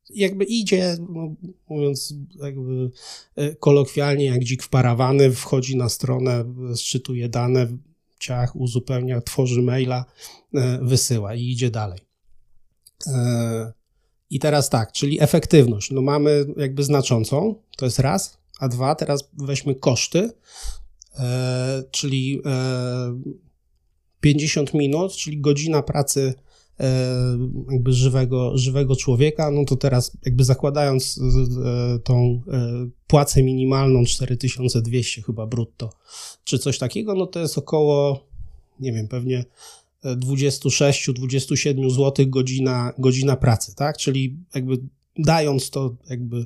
Jakby idzie, no, mówiąc jakby e, kolokwialnie, jak dzik w parawany, wchodzi na stronę, szczytuje dane, ciach, uzupełnia, tworzy maila, wysyła i idzie dalej. E, I teraz tak, czyli efektywność. No mamy jakby znaczącą, to jest raz, a dwa, teraz weźmy koszty, e, czyli 50 e, minut, czyli godzina pracy jakby żywego, żywego człowieka, no to teraz jakby zakładając tą płacę minimalną 4200 chyba brutto, czy coś takiego, no to jest około, nie wiem, pewnie 26-27 zł godzina, godzina pracy, tak? Czyli jakby dając to jakby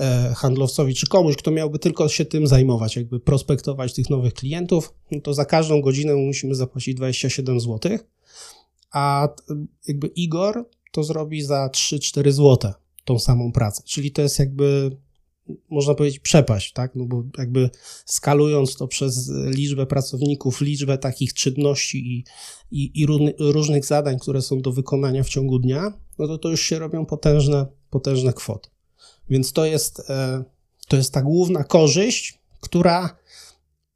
e, handlowcowi czy komuś, kto miałby tylko się tym zajmować, jakby prospektować tych nowych klientów, no to za każdą godzinę musimy zapłacić 27 zł, a jakby Igor to zrobi za 3-4 zł tą samą pracę. Czyli to jest jakby można powiedzieć, przepaść, tak? No bo jakby skalując to przez liczbę pracowników, liczbę takich czynności i, i, i różnych zadań, które są do wykonania w ciągu dnia, no to to już się robią potężne, potężne kwoty. Więc to jest, e, to jest ta główna korzyść, która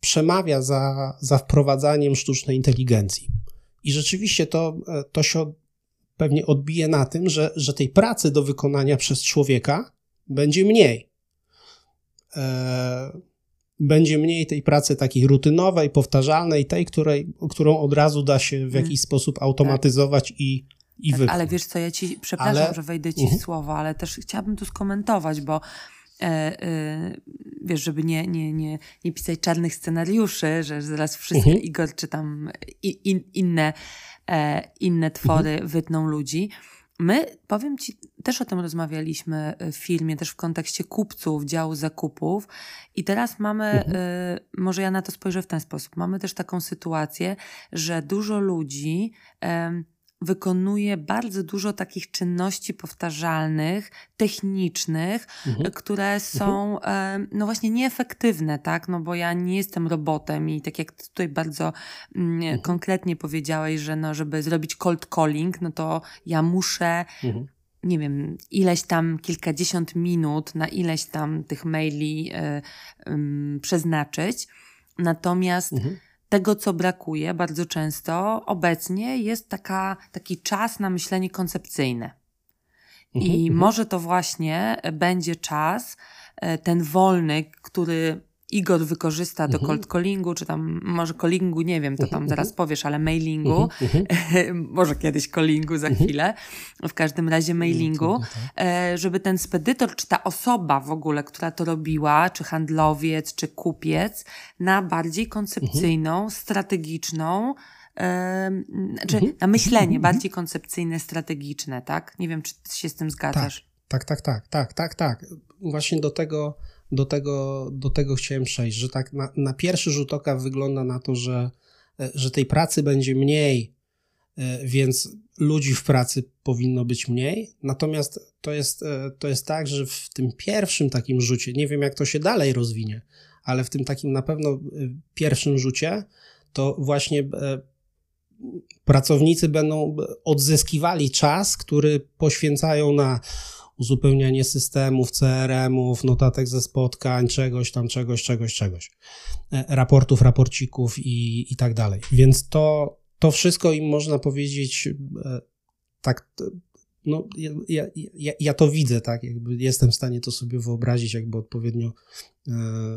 przemawia za, za wprowadzaniem sztucznej inteligencji. I rzeczywiście to, e, to się pewnie odbije na tym, że, że tej pracy do wykonania przez człowieka będzie mniej będzie mniej tej pracy takiej rutynowej, powtarzalnej, tej, której, którą od razu da się w mm. jakiś sposób automatyzować tak. i, i tak, Ale wiesz co, ja ci, przepraszam, ale... że wejdę ci w mhm. słowo, ale też chciałabym tu skomentować, bo e, e, wiesz, żeby nie, nie, nie, nie pisać czarnych scenariuszy, że zaraz wszystkie mhm. Igor czy tam in, inne, e, inne twory mhm. wytną ludzi. My, powiem Ci, też o tym rozmawialiśmy w filmie, też w kontekście kupców, działu zakupów i teraz mamy, mhm. y, może ja na to spojrzę w ten sposób, mamy też taką sytuację, że dużo ludzi y, wykonuje bardzo dużo takich czynności powtarzalnych, technicznych, mhm. które mhm. są mhm. no właśnie nieefektywne, tak? No bo ja nie jestem robotem i tak jak tutaj bardzo mm, mhm. konkretnie powiedziałeś, że no, żeby zrobić cold calling, no to ja muszę mhm. nie wiem, ileś tam kilkadziesiąt minut na ileś tam tych maili y, y, przeznaczyć. Natomiast mhm tego, co brakuje bardzo często obecnie, jest taka, taki czas na myślenie koncepcyjne. I mhm, mhm. może to właśnie będzie czas, e, ten wolny, który Igor wykorzysta do mhm. cold callingu, czy tam może callingu, nie wiem, to tam mhm, zaraz powiesz, ale mailingu, [LAUGHS] może kiedyś callingu za chwilę, w każdym razie mailingu, e, żeby ten spedytor, czy ta osoba w ogóle, która to robiła, czy handlowiec, czy kupiec, na bardziej koncepcyjną, strategiczną, czy znaczy na myślenie bardziej koncepcyjne, strategiczne, tak? Nie wiem, czy się z tym zgadzasz. Tak, tak, tak, tak, tak, tak. Właśnie do tego do tego, do tego chciałem przejść, że tak na, na pierwszy rzut oka wygląda na to, że, e, że tej pracy będzie mniej, e, więc ludzi w pracy powinno być mniej. Natomiast to jest, e, to jest tak, że w tym pierwszym takim rzucie, nie wiem jak to się dalej rozwinie, ale w tym takim na pewno pierwszym rzucie, to właśnie pracownicy będą odzyskiwali czas, który poświęcają na uzupełnianie systemów, CRM-ów, notatek ze spotkań, czegoś tam, czegoś, czegoś, czegoś, e, raportów, raporcików i, i tak dalej. Więc to, to wszystko im można powiedzieć e, tak, no ja, ja, ja to widzę, tak, jakby jestem w stanie to sobie wyobrazić, jakby odpowiednio e,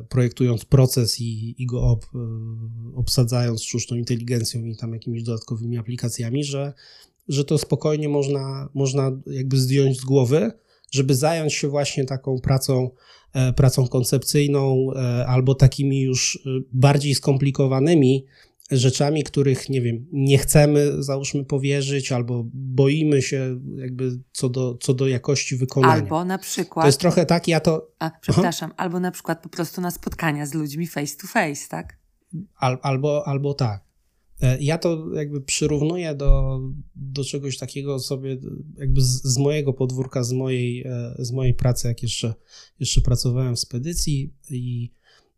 projektując proces i, i go ob, obsadzając sztuczną inteligencją i tam jakimiś dodatkowymi aplikacjami, że, że to spokojnie można, można jakby zdjąć z głowy, żeby zająć się właśnie taką pracą, e, pracą koncepcyjną e, albo takimi już e, bardziej skomplikowanymi rzeczami, których, nie wiem, nie chcemy, załóżmy, powierzyć, albo boimy się jakby co do, co do jakości wykonania. Albo na przykład... To jest trochę tak, ja to... A, przepraszam, Aha. albo na przykład po prostu na spotkania z ludźmi face to face, tak? Al, albo, albo tak. E, ja to jakby przyrównuję do, do czegoś takiego sobie, jakby z, z, mojego podwórka, z mojej, e, z mojej pracy, jak jeszcze, jeszcze pracowałem w spedycji i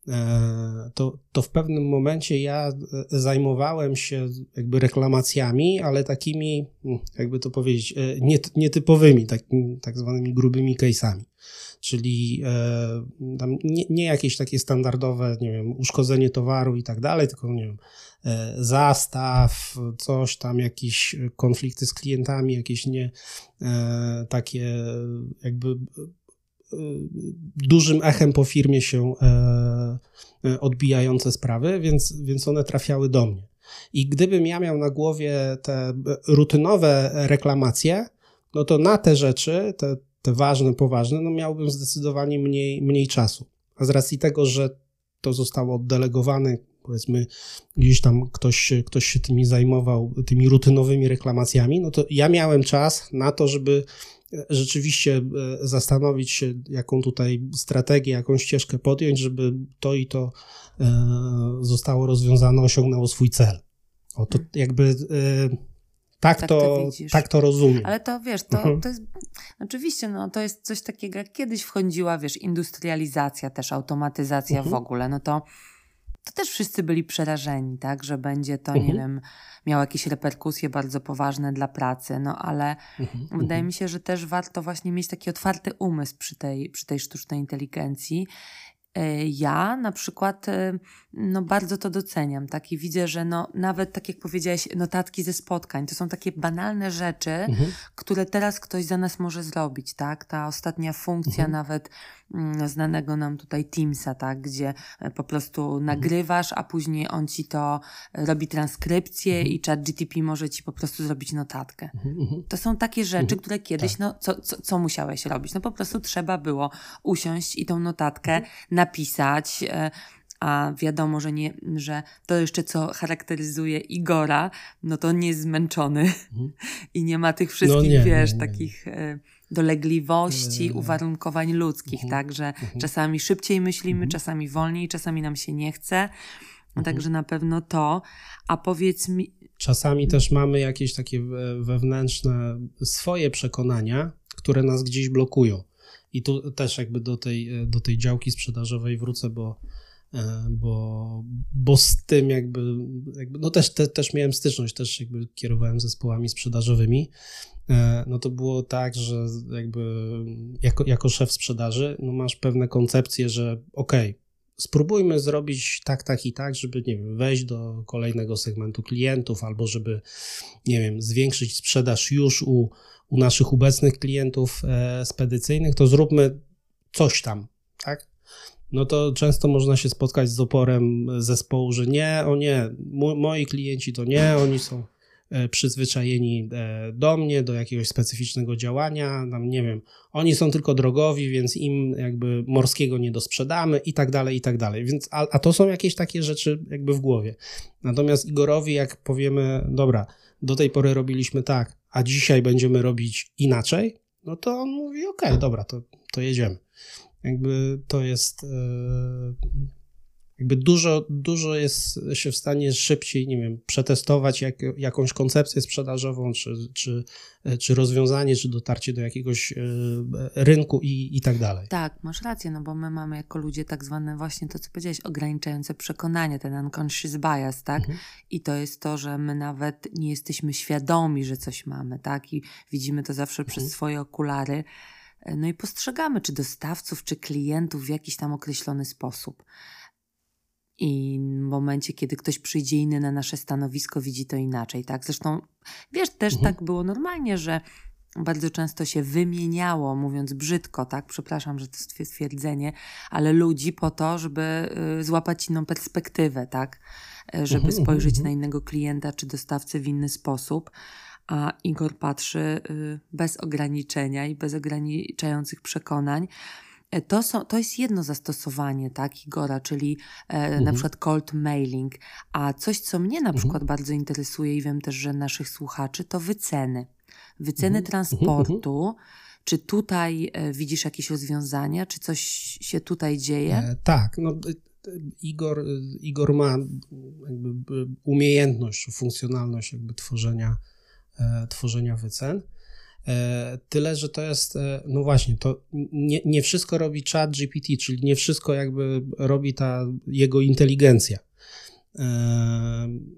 e, to, to w pewnym momencie ja zajmowałem się jakby reklamacjami, ale takimi, hmm, jakby to powiedzieć, nietypowymi, tak, tak zwanymi grubymi case'ami czyli e, nie, nie, jakieś takie standardowe, nie wiem, uszkodzenie towaru i tak dalej, tylko nie wiem, e, zastaw, coś tam, jakieś konflikty z klientami, jakieś nie e, takie jakby dużym echem po firmie się odbijające sprawy, więc, więc one trafiały do mnie. I gdybym ja miał na głowie te rutynowe reklamacje, no to na te rzeczy, te, te ważne, poważne, no miałbym zdecydowanie mniej, mniej czasu. A z racji tego, że to zostało oddelegowane, powiedzmy, gdzieś tam ktoś, ktoś się tymi zajmował, tymi rutynowymi reklamacjami, no to ja miałem czas na to, żeby rzeczywiście e, zastanowić się, jaką tutaj strategię, jaką ścieżkę podjąć, żeby to i to e, zostało rozwiązane, osiągnęło swój cel. O to hmm. jakby e, tak, tak, to, to tak to rozumiem. Ale to wiesz, to, mhm. to jest oczywiście, no, to jest coś takiego, jak kiedyś wchodziła, wiesz, industrializacja, też automatyzacja mhm. w ogóle, no to to też wszyscy byli przerażeni, tak, że będzie to, mhm. nie wiem, miało jakieś reperkusje bardzo poważne dla pracy, no ale mhm. wydaje mi się, że też warto właśnie mieć taki otwarty umysł przy tej, przy tej sztucznej inteligencji ja na przykład e, no bardzo to doceniam, tak? I widzę, że no, nawet tak jak powiedziałeś, notatki ze spotkań, to są takie banalne rzeczy, mhm. które teraz ktoś za nas może zrobić, tak? Ta ostatnia funkcja mhm. nawet no, znanego nam tutaj Teamsa, tak? Gdzie e, po prostu mhm. nagrywasz, a później on ci to robi transkrypcję mhm. i chat GTP może ci po prostu zrobić notatkę. Mhm, mhm. To są takie rzeczy, które kiedyś, tak. no co, co, co musiałeś robić? No po prostu trzeba było usiąść i tą notatkę na napisać, e, a wiadomo, że, nie, że to jeszcze co charakteryzuje Igora, no to nie jest zmęczony mhm. [LAUGHS] i nie ma tych no wszystkich, no nie, wiesz, nie, nie, takich e, dolegliwości, uwarunkowań ludzkich, mhm. tak, że mhm. czasami szybciej myślimy, mhm. czasami wolniej, czasami nam się nie chce, mhm. także na pewno to, a powiedz mi... Czasami też mamy jakieś takie wewnętrzne swoje przekonania, które nas gdzieś blokują. I tu też jakby do tej, do tej działki sprzedażowej wrócę, bo, e, bo, bo z tym jakby, jakby no też, te, też miałem styczność, też jakby kierowałem zespołami sprzedażowymi, e, no to było tak, że jakby jako, jako szef sprzedaży, no masz pewne koncepcje, że okej, okay, spróbujmy zrobić tak, tak i tak, żeby, nie wiem, wejść do kolejnego segmentu klientów, albo żeby, nie wiem, zwiększyć sprzedaż już u u naszych obecnych klientów e, spedycyjnych, to zróbmy coś tam, tak? No to często można się spotkać z oporem zespołu, że nie, o nie, moi klienci to nie, oni są e, przyzwyczajeni e, do mnie, do jakiegoś specyficznego działania, tam nie wiem, oni są tylko drogowi, więc im jakby morskiego nie dosprzedamy i tak dalej, i tak dalej. Więc, a, a to są jakieś takie rzeczy jakby w głowie. Natomiast Igorowi, jak powiemy, dobra, do tej pory robiliśmy tak, a dzisiaj będziemy robić inaczej, no to on mówi, okej, okay, dobra, to, to jedziemy. Jakby to jest e, jakby dużo, dużo jest się w stanie szybciej, nie wiem, przetestować jak, jakąś koncepcję sprzedażową, czy, czy, czy rozwiązanie, czy dotarcie do jakiegoś e, rynku i, i tak dalej. Tak, masz rację, no bo my mamy jako ludzie tak zwane właśnie to, co powiedziałeś, ograniczające przekonanie, ten unconscious bias, tak? Mhm. I to jest to, że my nawet nie jesteśmy świadomi, że coś mamy, tak? I widzimy to zawsze mhm. przez swoje okulary. No i postrzegamy, czy dostawców, czy klientów w jakiś tam określony sposób. I w momencie, kiedy ktoś przyjdzie inny na nasze stanowisko, widzi to inaczej, tak? Zresztą, wiesz, też mhm. tak było normalnie, że bardzo często się wymieniało, mówiąc brzydko, tak? Przepraszam, że to jest stwierdzenie, ale ludzi po to, żeby y, złapać inną perspektywę, tak? Y, żeby mhm, spojrzeć mhm. na innego klienta czy dostawcę w inny sposób. A Igor patrzy y, bez ograniczenia i bez ograniczających przekonań. E, to, są, to jest jedno zastosowanie, tak, Igora, czyli e, mhm. na przykład cold mailing. A coś, co mnie na mhm. przykład bardzo interesuje i wiem też, że naszych słuchaczy, to wyceny. Wyceny mhm. transportu. Mhm. Czy tutaj e, widzisz jakieś rozwiązania? Czy coś się tutaj dzieje? E, tak, no, Igor, Igor ma jakby umiejętność, funkcjonalność jakby tworzenia, e, tworzenia wycen. E, tyle, że to jest, e, no właśnie, to nie, nie wszystko robi chat GPT, czyli nie wszystko jakby robi ta jego inteligencja. E,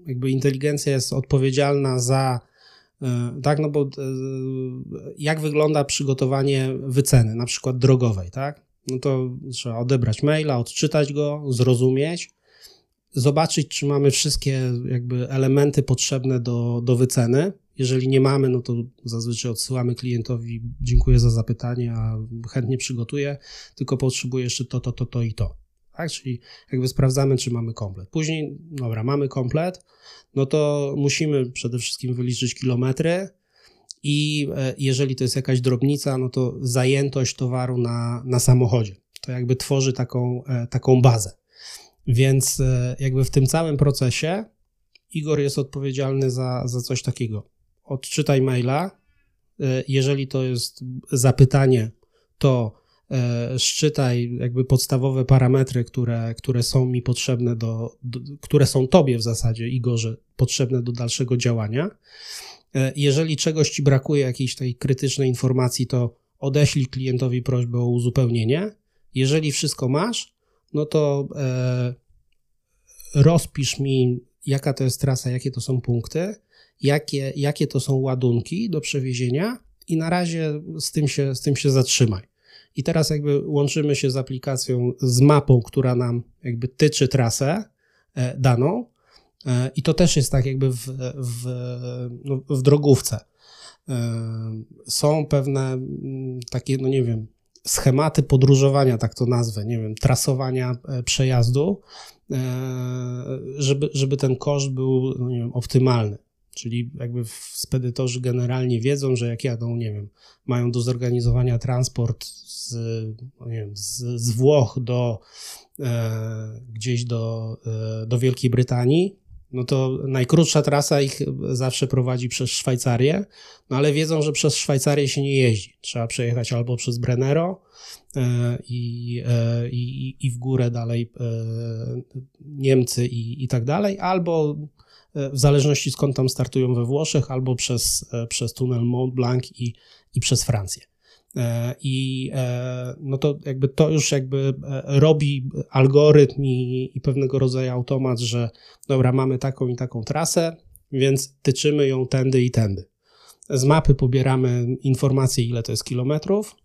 jakby inteligencja jest odpowiedzialna za, tak, no bo jak wygląda przygotowanie wyceny, na przykład drogowej, tak? No to trzeba odebrać maila, odczytać go, zrozumieć, zobaczyć, czy mamy wszystkie jakby elementy potrzebne do, do wyceny, jeżeli nie mamy, no to zazwyczaj odsyłamy klientowi, dziękuję za zapytanie, a chętnie przygotuję, tylko potrzebuję jeszcze to, to, to, to i to. tak? Czyli jakby sprawdzamy, czy mamy komplet. Później, dobra, mamy komplet, no to musimy przede wszystkim wyliczyć kilometry i e, jeżeli to jest jakaś drobnica, no to zajętość towaru na, na samochodzie. To jakby tworzy taką, e, taką bazę. Więc e, jakby w tym całym procesie Igor jest odpowiedzialny za, za coś takiego. Odczytaj maila. Jeżeli to jest zapytanie, to E, szczytaj jakby podstawowe parametry, które, które są mi potrzebne do, do, które są tobie w zasadzie, Igorze, potrzebne do dalszego działania. E, jeżeli czegoś ci brakuje, jakiejś tej krytycznej informacji, to odeślij klientowi prośbę o uzupełnienie. Jeżeli wszystko masz, no to e, rozpisz mi, jaka to jest trasa, jakie to są punkty, jakie, jakie to są ładunki do przewiezienia i na razie z tym się, z tym się zatrzymaj. I teraz jakby łączymy się z aplikacją, z mapą, która nam jakby tyczy trasę e, daną. E, I to też jest tak jakby w, w, no, w drogówce. E, są pewne takie, no nie wiem, schematy podróżowania, tak to nazwę, nie wiem, trasowania przejazdu, żeby, żeby ten koszt był, no nie wiem, optymalny. Czyli jakby spedytorzy generalnie wiedzą, że jak jadą, nie wiem, mają do zorganizowania transport z, no nie wiem, z, z Włoch do e, gdzieś do, e, do Wielkiej Brytanii, no to najkrótsza trasa ich zawsze prowadzi przez Szwajcarię, no ale wiedzą, że przez Szwajcarię się nie jeździ. Trzeba przejechać albo przez Brennero e, i, e, i, i w górę dalej e, Niemcy i, i tak dalej, albo w zależności skąd tam startują we Włoszech, albo przez, e, przez tunel Mont Blanc i, i przez Francję. E, I no to jakby to już jakby robi algorytm i, i pewnego rodzaju automat, że dobra, mamy taką i taką trasę, więc tyczymy ją tędy i tędy. Z mapy pobieramy informację, ile to jest kilometrów,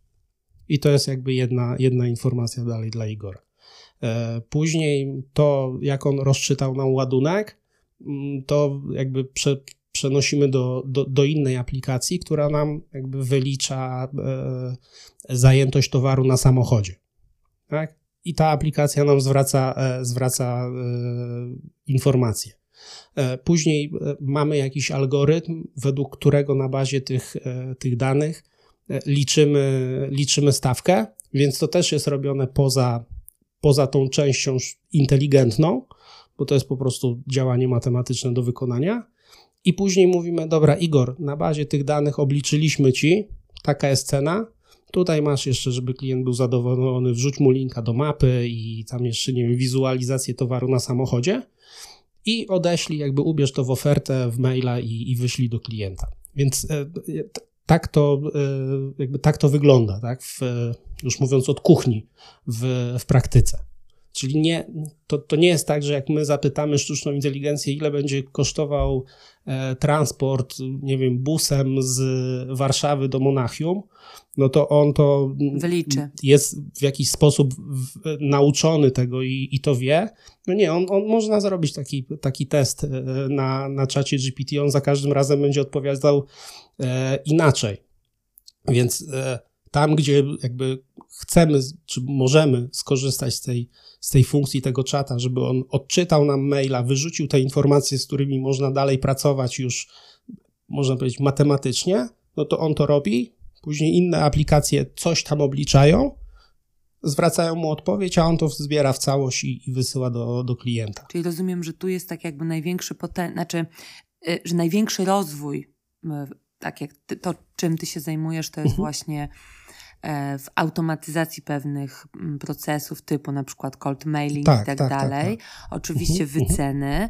i to jest jakby jedna, jedna informacja dalej dla Igora. Później to, jak on rozczytał nam ładunek, to jakby prze, przenosimy do, do, do, innej aplikacji, która nam jakby wylicza e, zajętość towaru na samochodzie. Tak? I ta aplikacja nam zwraca, e, zwraca e, informacje. E, później e, mamy jakiś algorytm, według którego na bazie tych, e, tych danych liczymy, liczymy stawkę, więc to też jest robione poza, poza tą częścią inteligentną, bo to jest po prostu działanie matematyczne do wykonania. I później mówimy, dobra, Igor, na bazie tych danych obliczyliśmy ci, taka jest cena. Tutaj masz jeszcze, żeby klient był zadowolony, wrzuć mu linka do mapy i tam jeszcze, nie wiem, wizualizację towaru na samochodzie i odeślij, jakby ubierz to w ofertę, w maila i, i wyślij do klienta. Więc e, tak to, e, jakby tak to wygląda, tak? W, już mówiąc od kuchni w, w praktyce. Czyli nie, to, to nie jest tak, że jak my zapytamy sztuczną inteligencję, ile będzie kosztował e, transport, nie wiem, busem z Warszawy do Monachium, no to on to wyliczy. Jest w jakiś sposób w, nauczony tego i, i to wie. No nie, on, on można zrobić taki, taki test e, na, na czacie GPT, on za każdym razem będzie odpowiadał e, inaczej. Więc e, tam, gdzie jakby chcemy, czy możemy skorzystać z tej z tej funkcji tego czata, żeby on odczytał nam maila, wyrzucił te informacje, z którymi można dalej pracować już, można powiedzieć, matematycznie, no to on to robi. Później inne aplikacje coś tam obliczają, zwracają mu odpowiedź, a on to zbiera w całość i, i wysyła do, do klienta. Czyli rozumiem, że tu jest tak jakby największy poten, znaczy, y, że największy rozwój, y, tak jak ty, to, czym ty się zajmujesz, to jest mhm. właśnie w automatyzacji pewnych mm, procesów, typu na przykład cold mailing tak, i tak, tak, tak dalej. Tak, Oczywiście mhm, mhm. wyceny.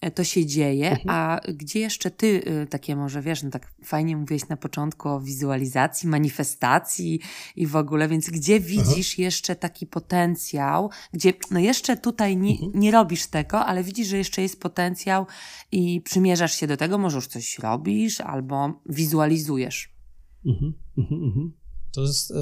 E, to się dzieje, mhm. a gdzie jeszcze ty y, takie może, wiesz, no tak fajnie mówiłeś na początku o wizualizacji, manifestacji i w ogóle, więc gdzie widzisz jeszcze taki potencjał, gdzie no jeszcze tutaj nie, nie robisz tego, ale widzisz, że jeszcze jest potencjał i przymierzasz się do tego, może już coś robisz albo wizualizujesz. Mhm, mhm, mhm. To jest e,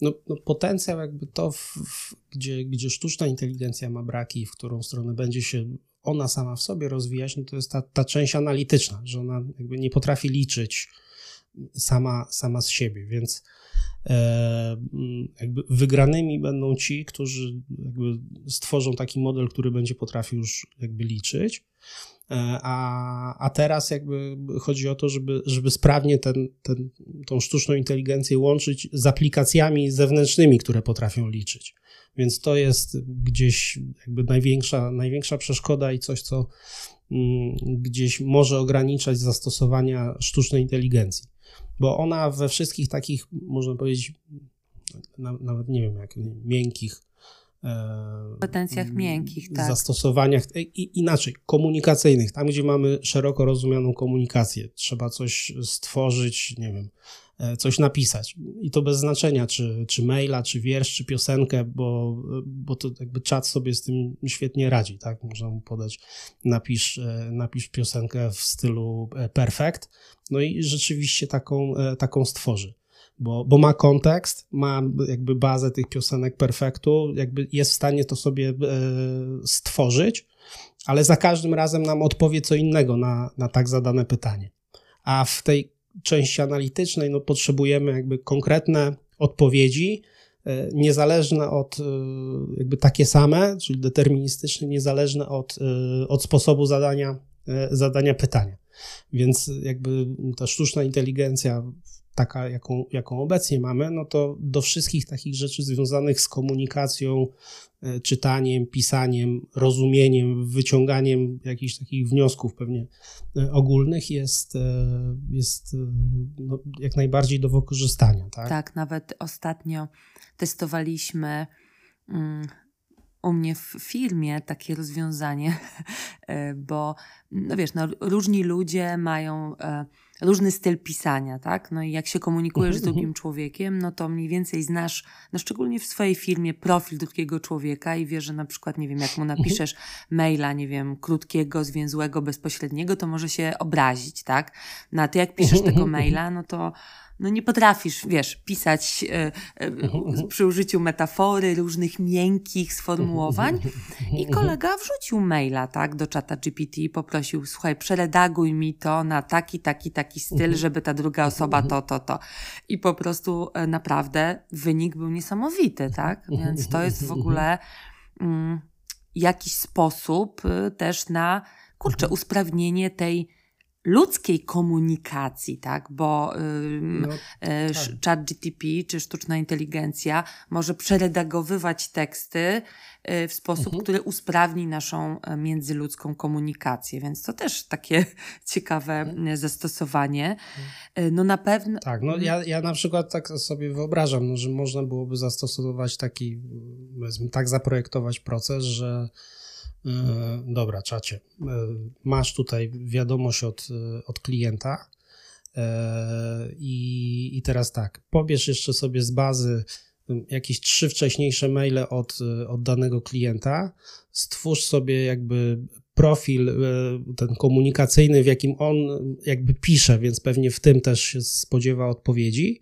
no, no potencjał jakby to, w, w, gdzie, gdzie sztuczna inteligencja ma braki, w którą stronę będzie się ona sama w sobie rozwijać, no to jest ta, ta część analityczna, że ona jakby nie potrafi liczyć sama, sama z siebie, więc e, jakby wygranymi będą ci, którzy jakby stworzą taki model, który będzie potrafił już jakby liczyć. E, a, a teraz jakby chodzi o to, żeby, żeby sprawnie ten, ten, tą sztuczną inteligencję łączyć z aplikacjami zewnętrznymi, które potrafią liczyć. Więc to jest gdzieś jakby największa, największa przeszkoda i coś, co mm, gdzieś może ograniczać zastosowania sztucznej inteligencji. Bo ona we wszystkich takich, można powiedzieć, nawet nie wiem, jak miękkich kompetencjach miękkich, tak. Zastosowaniach, e, i, inaczej, komunikacyjnych, tam gdzie mamy szeroko rozumianą komunikację, trzeba coś stworzyć, nie wiem, e, coś napisać. I to bez znaczenia, czy, czy maila, czy wiersz, czy piosenkę, bo, bo to jakby czat sobie z tym świetnie radzi, tak? Można mu podać, napisz, e, napisz piosenkę w stylu perfect, no i rzeczywiście taką, taką stworzy bo, bo ma kontekst, ma jakby bazę tych piosenek perfektu, jakby jest w stanie to sobie e, stworzyć, ale za każdym razem nam odpowie co innego na, na tak zadane pytanie. A w tej części analitycznej no, potrzebujemy jakby konkretne odpowiedzi, e, niezależne od, e, jakby takie same, czyli deterministyczne, niezależne od, od sposobu zadania, zadania pytania. Więc jakby ta sztuczna inteligencja taka, jaką, jaką obecnie mamy, no to do wszystkich takich rzeczy związanych z komunikacją, e, czytaniem, pisaniem, rozumieniem, wyciąganiem jakichś takich wniosków pewnie e, ogólnych jest, e, jest no, jak najbardziej do wykorzystania. Tak? tak, nawet ostatnio testowaliśmy. U mnie w firmie takie rozwiązanie, [LAUGHS] bo no wiesz, no, różni ludzie mają różny styl pisania, tak? No i jak się komunikujesz z mhm, drugim mhm. człowiekiem, no to mniej więcej znasz, no szczególnie w swojej firmie, profil drugiego człowieka i wiesz, że na przykład, nie wiem, jak mu mhm. napiszesz maila, nie wiem, krótkiego, zwięzłego, bezpośredniego, to może się obrazić, tak? No a ty jak piszesz tego maila, no to no nie potrafisz, wiesz, pisać e, e, przy użyciu metafory, różnych miękkich sformułowań. I kolega wrzucił maila, tak, do czata GPT i poprosił, słuchaj, przeredaguj mi to na taki, taki, taki styl, żeby ta druga osoba to, to, to. I po prostu e, naprawdę wynik był niesamowity, tak? Więc to jest w ogóle mm, jakiś sposób y, też na, kurczę, usprawnienie tej ludzkiej komunikacji, tak? Bo no, e, tak. chat GTP czy sztuczna inteligencja może przeredagowywać teksty e, w sposób, mhm. który usprawni naszą e, międzyludzką komunikację, więc to też takie [LAUGHS] ciekawe mhm. zastosowanie. No na pewno. Tak, no ja, ja na przykład tak sobie wyobrażam, no, że można byłoby zastosować taki, tak zaprojektować proces, że dobra, czacie. E, masz tutaj wiadomość od, e, od klienta. I, I teraz tak, pobierz jeszcze sobie z bazy jakieś trzy wcześniejsze maile od, od danego klienta, stwórz sobie jakby profil ten komunikacyjny, w jakim on jakby pisze, więc pewnie w tym też się spodziewa odpowiedzi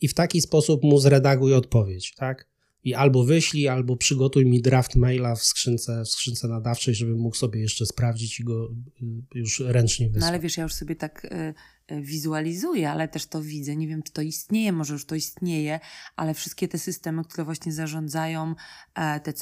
i w taki sposób mu zredaguj odpowiedź, tak? I albo wyślij, albo przygotuj mi draft maila w skrzynce, w skrzynce nadawczej, żebym mógł sobie jeszcze sprawdzić i go y, już ręcznie wysłać. No ale wiesz, ja już sobie tak y, wizualizuję, ale też to widzę. Nie wiem, czy to istnieje, może już to istnieje, ale wszystkie te systemy, które właśnie zarządzają e, te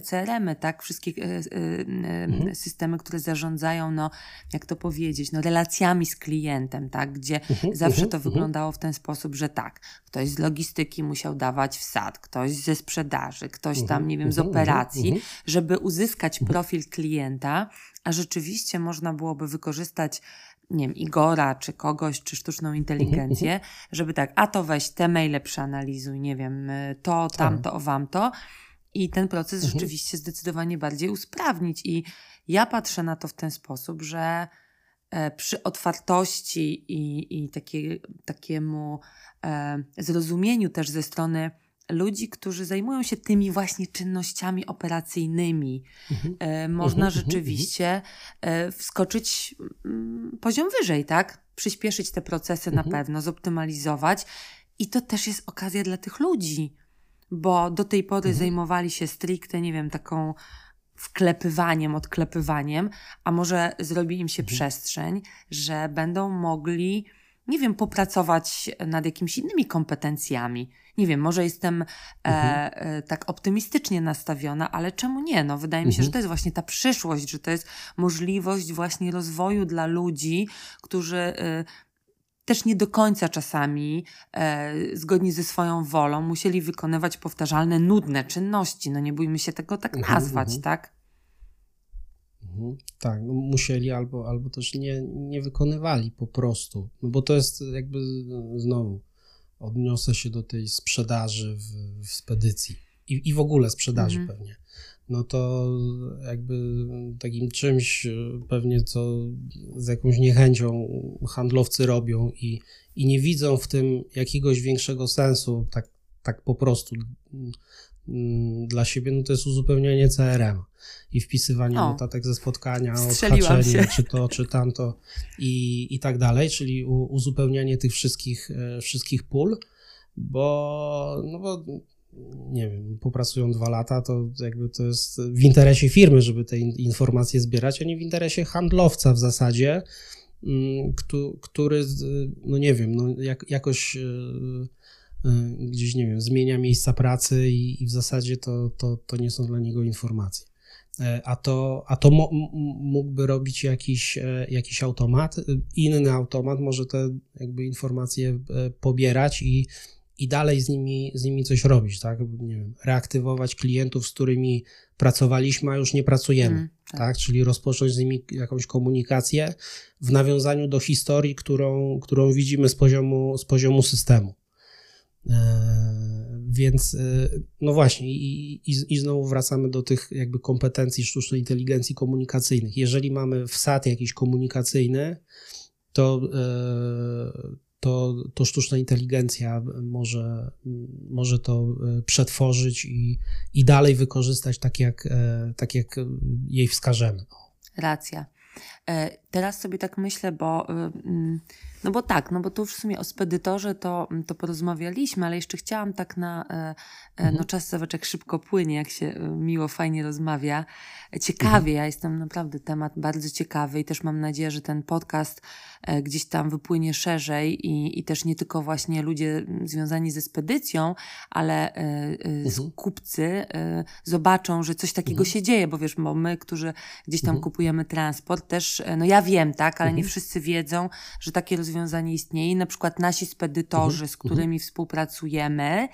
CRM-y, tak? Wszystkie e, e, mhm. systemy, które zarządzają, no, jak to powiedzieć, no, relacjami z klientem, tak? Gdzie mhm. zawsze mhm. to mhm. wyglądało w ten sposób, że tak, ktoś z logistyki musiał dawać wsad, ktoś ze sprzedaży, ktoś tam, nie wiem, z operacji, żeby uzyskać profil klienta, a rzeczywiście można byłoby wykorzystać nie wiem, Igora, czy kogoś, czy sztuczną inteligencję, [LAUGHS] żeby tak, a to weź te maile przeanalizuj, nie wiem, to, tak. tamto, wam to. I ten proces rzeczywiście zdecydowanie bardziej usprawnić. I ja patrzę na to w ten sposób, że e, przy otwartości i, i takie, takiemu e, zrozumieniu też ze strony ludzi, którzy zajmują się tymi właśnie czynnościami operacyjnymi. Mhm. E, można mhm, mhm, rzeczywiście e, wskoczyć mm, poziom wyżej, tak? Przyspieszyć te procesy na pewno, zoptymalizować. I to też jest okazja dla tych ludzi, bo do tej pory zajmowali się stricte, nie wiem, taką wklepywaniem, odklepywaniem, a może zrobi im się przestrzeń, że będą mogli nie wiem, popracować nad jakimiś innymi kompetencjami. Nie wiem, może jestem e, mhm. e, tak optymistycznie nastawiona, ale czemu nie? No, wydaje mi się, że mhm. to jest właśnie ta przyszłość, że to jest możliwość właśnie rozwoju dla ludzi, którzy e, też nie do końca czasami, e, zgodnie ze swoją wolą, musieli wykonywać powtarzalne, nudne czynności. No nie bójmy się tego tak mhm, nazwać, mhm. tak? Mhm. Tak, no musieli albo, albo też nie, nie wykonywali po prostu. No bo to jest jakby znowu odniosę się do tej sprzedaży w, w spedycji i, i w ogóle sprzedaży mhm. pewnie. No to jakby takim czymś pewnie, co z jakąś niechęcią handlowcy robią i, i nie widzą w tym jakiegoś większego sensu, tak, tak po prostu dla siebie, no to jest uzupełnienie CRM i wpisywanie o, notatek ze spotkania, odhaczenie, czy to, czy tamto i, i tak dalej, czyli u, uzupełnianie tych wszystkich, e, wszystkich pól, bo, no bo nie wiem, popracują dwa lata, to jakby to jest w interesie firmy, żeby te informacje zbierać, a nie w interesie handlowca w zasadzie, mm, który, no nie wiem, no jak, jakoś e, gdzieś, nie wiem, zmienia miejsca pracy i, i w zasadzie to, to, to nie są dla niego informacje. E, a to, a to mógłby robić jakiś, e, jakiś automat, inny automat może te jakby informacje e, pobierać i, i dalej z nimi, z nimi coś robić, tak? Nie wiem, reaktywować klientów, z którymi pracowaliśmy, a już nie pracujemy, mm, tak. tak. Czyli rozpocząć z nimi jakąś komunikację w nawiązaniu do historii, którą, którą widzimy z poziomu, z poziomu systemu. Więc e, no właśnie, i, i, i znowu wracamy do tych jakby kompetencji sztucznej inteligencji komunikacyjnych. Jeżeli mamy wsad jakiś komunikacyjny, to, e, to, to sztuczna inteligencja może, może to e, przetworzyć i, i dalej wykorzystać tak jak, tak, jak jej wskażemy. Racja. Teraz sobie tak myślę, bo mm, no bo tak, no bo tu już w sumie o spedytorze to, to porozmawialiśmy, ale jeszcze chciałam tak na, e, e, no mhm. no czas zaweczek szybko płynie, jak się e, miło, fajnie rozmawia. Ciekawie, mhm. ja jestem naprawdę temat bardzo ciekawy i też mam nadzieję, że ten podcast gdzieś tam wypłynie szerzej i, i też nie tylko właśnie ludzie związani ze spedycją, ale mhm. kupcy zobaczą, że coś takiego się dzieje, bo wiesz, bo my, którzy gdzieś tam kupujemy transport, też, no ja wiem, tak, ale nie wszyscy wiedzą, że takie rozwiązania rozwiązanie istnieje. Na przykład nasi spedytorzy, mhm. z którymi mhm. współpracujemy,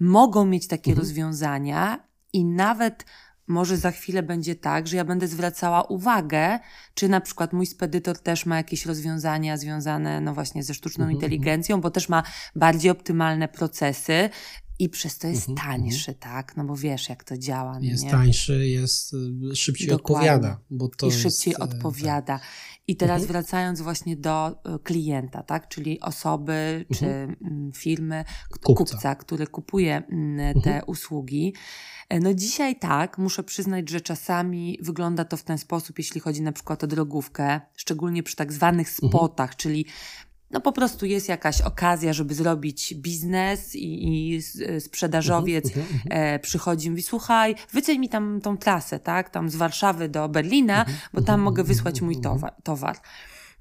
mogą mieć takie mhm. rozwiązania i nawet może za chwilę będzie tak, że ja będę zwracała uwagę, czy na przykład mój spedytor też ma jakieś rozwiązania związane, no właśnie, ze sztuczną mhm. inteligencją, bo też ma bardziej optymalne procesy. I przez to jest mhm, tańszy, mhm. tak? No bo wiesz, jak to działa. No jest nie? tańszy, jest y, szybciej Dokładnie. odpowiada. Bo to I szybciej jest, y, odpowiada. Tak. I teraz mhm. wracając właśnie do e, klienta, tak? czyli osoby czy mhm. firmy, kupca. kupca, który kupuje te mhm. usługi. E, no dzisiaj tak, muszę przyznać, że czasami wygląda to w ten sposób, jeśli chodzi na przykład o drogówkę, szczególnie przy tak zwanych spotach, czyli no po prostu jest jakaś okazja, żeby zrobić biznes i, i sprzedażowiec uh -huh, uh -huh. E, przychodzi i mówi, słuchaj, wyceń mi tam tą trasę, tak, tam z Warszawy do Berlina, uh -huh, bo tam mogę wysłać mój towar. towar.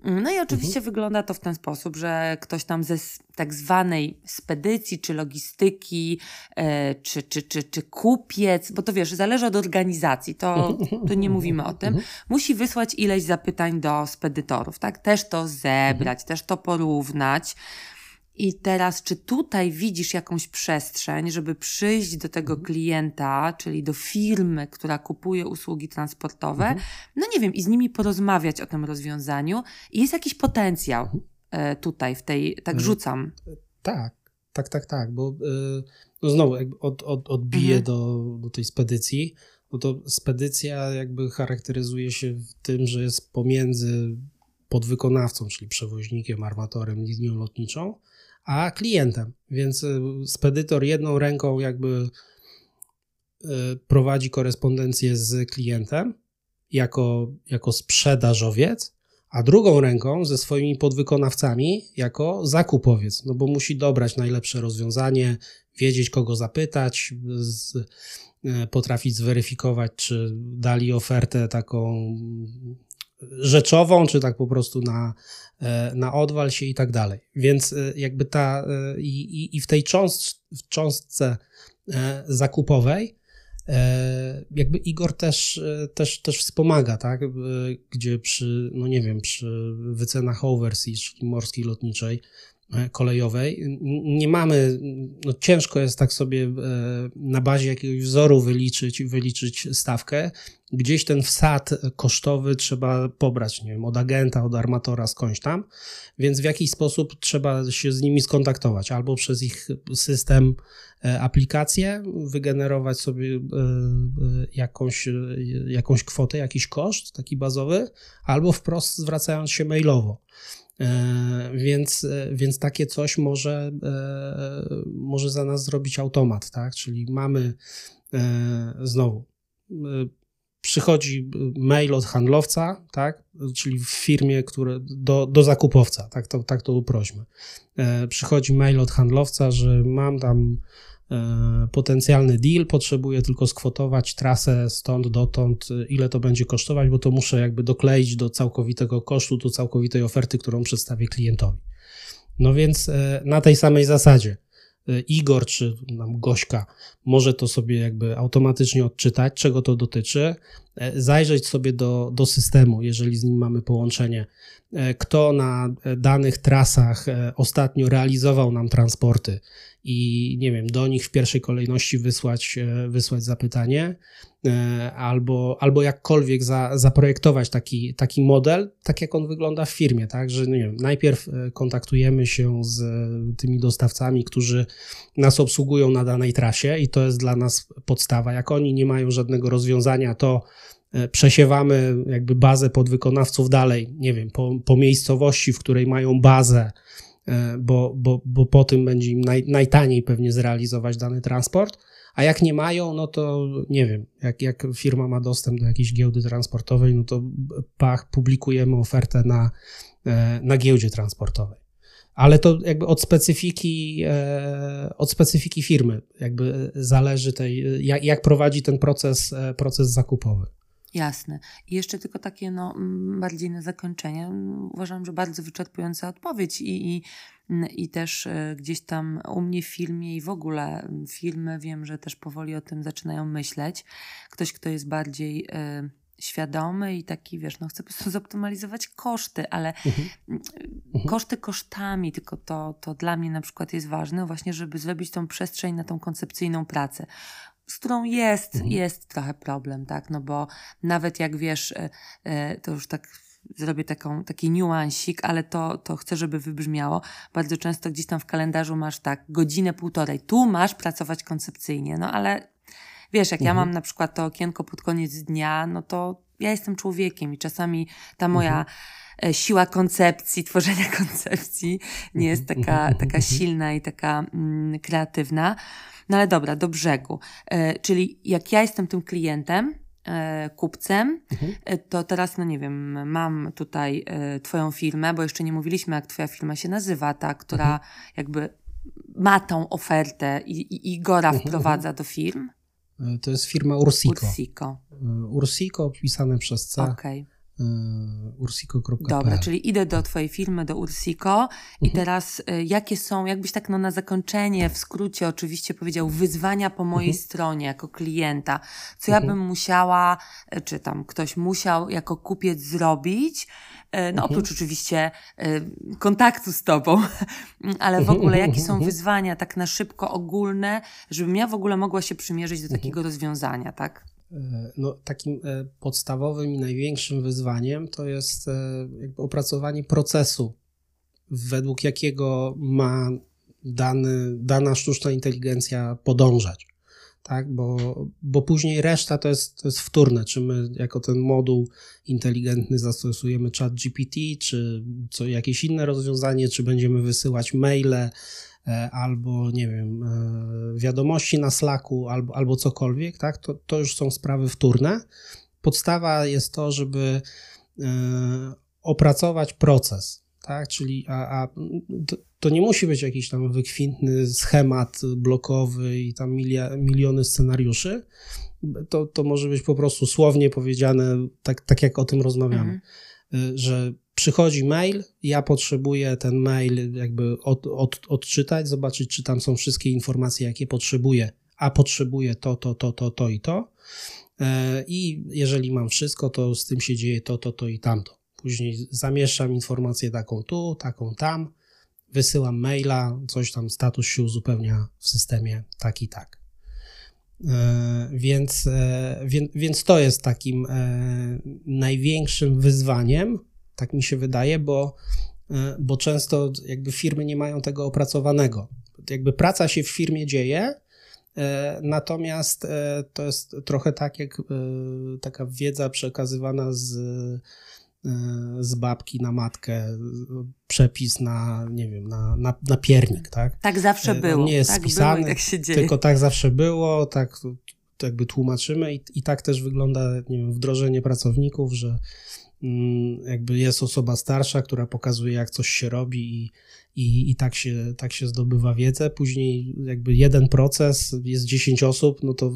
No i oczywiście mhm. wygląda to w ten sposób, że ktoś tam ze tak zwanej spedycji, czy logistyki, e, czy, czy, czy, czy kupiec, bo to wiesz, zależy od organizacji, to, [LAUGHS] to nie mówimy o tym, mhm. musi wysłać ileś zapytań do spedytorów, tak? Też to zebrać, mhm. też to porównać. I teraz, czy tutaj widzisz jakąś przestrzeń, żeby przyjść do tego mhm. klienta, czyli do firmy, która kupuje usługi transportowe, mhm. no nie wiem, i z nimi porozmawiać o tym rozwiązaniu? I jest jakiś potencjał mhm. e, tutaj, w tej, tak mhm. rzucam. Tak, tak, tak, tak, bo e, no znowu od, od, odbiję mhm. do, do tej spedycji, bo to spedycja jakby charakteryzuje się tym, że jest pomiędzy podwykonawcą, czyli przewoźnikiem, armatorem, linią lotniczą, a klientem. Więc y, spedytor jedną ręką jakby y, prowadzi korespondencję z klientem jako, jako sprzedażowiec, a drugą ręką ze swoimi podwykonawcami jako zakupowiec, no bo musi dobrać najlepsze rozwiązanie, wiedzieć kogo zapytać, z, y, potrafić zweryfikować, czy dali ofertę taką rzeczową, czy tak po prostu na, na odwal się i tak dalej. Więc jakby ta i, i w tej cząstce, w cząstce zakupowej jakby Igor też, też, też wspomaga, tak? Gdzie przy, no nie wiem, przy wycenach overseas, czyli morskiej lotniczej, E, kolejowej. Nie mamy, no ciężko jest tak sobie e, na bazie jakiegoś wzoru wyliczyć, wyliczyć stawkę. Gdzieś ten wsad kosztowy trzeba pobrać, nie wiem, od agenta, od armatora, skądś tam, więc w jakiś sposób trzeba się z nimi skontaktować, albo przez ich system, e, aplikację, wygenerować sobie jakąś, jakąś kwotę, jakiś koszt taki bazowy, albo wprost zwracając się mailowo. E, więc, e, więc takie coś może, e, może za nas zrobić automat, tak? Czyli mamy znowu przychodzi mail od handlowca, tak? czyli w firmie, które, do, do zakupowca, tak to, tak to uprośmy. Przychodzi mail od handlowca, że mam tam potencjalny deal, potrzebuję tylko skwotować trasę stąd dotąd, ile to będzie kosztować, bo to muszę jakby dokleić do całkowitego kosztu, do całkowitej oferty, którą przedstawię klientowi. No więc e, na tej samej zasadzie. E, Igor czy nam Gośka może to sobie jakby automatycznie odczytać, czego to dotyczy, zajrzeć sobie do, do systemu, jeżeli z nim mamy połączenie, kto na danych trasach ostatnio realizował nam transporty, i nie wiem, do nich w pierwszej kolejności wysłać, e, wysłać zapytanie, e, albo, albo jakkolwiek za, zaprojektować taki, taki model, tak jak on wygląda w firmie, tak, że nie wiem, najpierw e, kontaktujemy się z tymi dostawcami, którzy nas obsługują na danej trasie i to jest dla nas podstawa. Jak oni nie mają żadnego rozwiązania, to przesiewamy jakby bazę podwykonawców dalej, nie wiem, po, po miejscowości, w której mają bazę, bo, bo, bo po tym będzie im naj, najtaniej pewnie zrealizować dany transport. A jak nie mają, no to nie wiem, jak, jak firma ma dostęp do jakiejś giełdy transportowej, no to pach, publikujemy ofertę na, e, na giełdzie transportowej. Ale to jakby od specyfiki, e, od specyfiki firmy jakby zależy tej, jak, jak prowadzi ten proces, proces zakupowy. Jasne. I jeszcze tylko takie no, bardziej na zakończenie. Uważam, że bardzo wyczerpująca odpowiedź i, i, i też e, gdzieś tam u mnie w filmie i w ogóle filmy wiem, że też powoli o tym zaczynają myśleć. Ktoś, kto jest bardziej y, świadomy i taki, wiesz, no chce po prostu [LAUGHS] zoptymalizować koszty, ale mhm. mhm. koszty kosztami, tylko to, to dla mnie na przykład jest ważne właśnie, żeby zrobić tą przestrzeń na tą koncepcyjną pracę z którą jest, mhm. jest trochę problem, tak? No bo nawet jak wiesz, e, e, to już tak zrobię taką, taki niuansik, ale to, to chcę, żeby wybrzmiało. Bardzo często gdzieś tam w kalendarzu masz tak godzinę, półtorej. Tu masz pracować koncepcyjnie, no ale wiesz, jak mhm. ja mam na przykład to okienko pod koniec dnia, no to ja jestem człowiekiem i czasami ta moja mhm. E, siła koncepcji, [LAUGHS] tworzenia koncepcji nie jest taka, taka silna i taka mm, kreatywna. No ale dobra, do brzegu. E, czyli jak ja jestem tym klientem, e, kupcem, mhm. E, to teraz, no nie wiem, mam tutaj Twoją firmę, bo jeszcze nie mówiliśmy, jak Twoja firma się nazywa, ta, która mhm. jakby ma tą ofertę i, i Igora mhm. wprowadza mhm. do firm. To jest firma Ursico. Ursico. Ursico, pisane przez C. Okay. E, ursico.pl. Dobra, czyli idę do Twojej firmy, do Ursico i mhm. teraz e, jakie są, jakbyś tak no, na zakończenie, w skrócie oczywiście powiedział, wyzwania po mojej mhm. stronie jako klienta, co ja mhm. bym musiała, e, czy tam ktoś musiał jako kupiec zrobić, no mhm. oprócz oczywiście kontaktu z Tobą, [LAUGHS] ale w mhm, ogóle jakie są mhm, wyzwania tak na szybko ogólne, żebym ja w ogóle mogła się przymierzyć do takiego rozwiązania, tak? E, no, takim e, podstawowym i największym wyzwaniem to jest e, opracowanie procesu, według jakiego ma dany, dana sztuczna inteligencja podążać. Tak, bo, bo później reszta to jest, to jest wtórne, czy my jako ten moduł inteligentny zastosujemy chat GPT, czy co, jakieś inne rozwiązanie, czy będziemy wysyłać maile, albo nie wiem, e, wiadomości na Slacku, albo, albo cokolwiek, tak, to, to już są sprawy wtórne. Podstawa jest to, żeby e, opracować proces, tak, czyli a, a to, to, nie musi być jakiś tam wykwintny schemat blokowy i tam milia, miliony scenariuszy, to, to może być po prostu słownie powiedziane tak, tak jak o tym rozmawiamy. Mhm. że przychodzi mail, ja potrzebuję ten mail jakby od, od, odczytać, zobaczyć, czy tam są wszystkie informacje, jakie potrzebuję, a potrzebuję to, to, to, to, to i to. E, I jeżeli mam wszystko, to z tym się dzieje to, to, to i tamto. Później zamieszczam informację taką tu, taką tam, wysyłam maila, coś tam, status się uzupełnia w systemie tak i tak. E, więc, e, więc, więc to jest takim największym wyzwaniem, tak mi się wydaje, bo, bo często jakby firmy nie mają tego opracowanego. Jakby praca się w firmie dzieje, E, natomiast e, to jest trochę tak jak e, taka wiedza przekazywana z, z babki na matkę, przepis na, nie wiem, na, na, na piernik, tak? Tak zawsze było. nie jest tak spisany, tak tylko tak zawsze było, tak jakby tłumaczymy i, i tak też wygląda nie wiem, wdrożenie pracowników, że jakby jest osoba starsza, która pokazuje, jak coś się robi i, i, i tak, się, tak się zdobywa wiedzę. Później jakby jeden proces, jest 10 osób, no to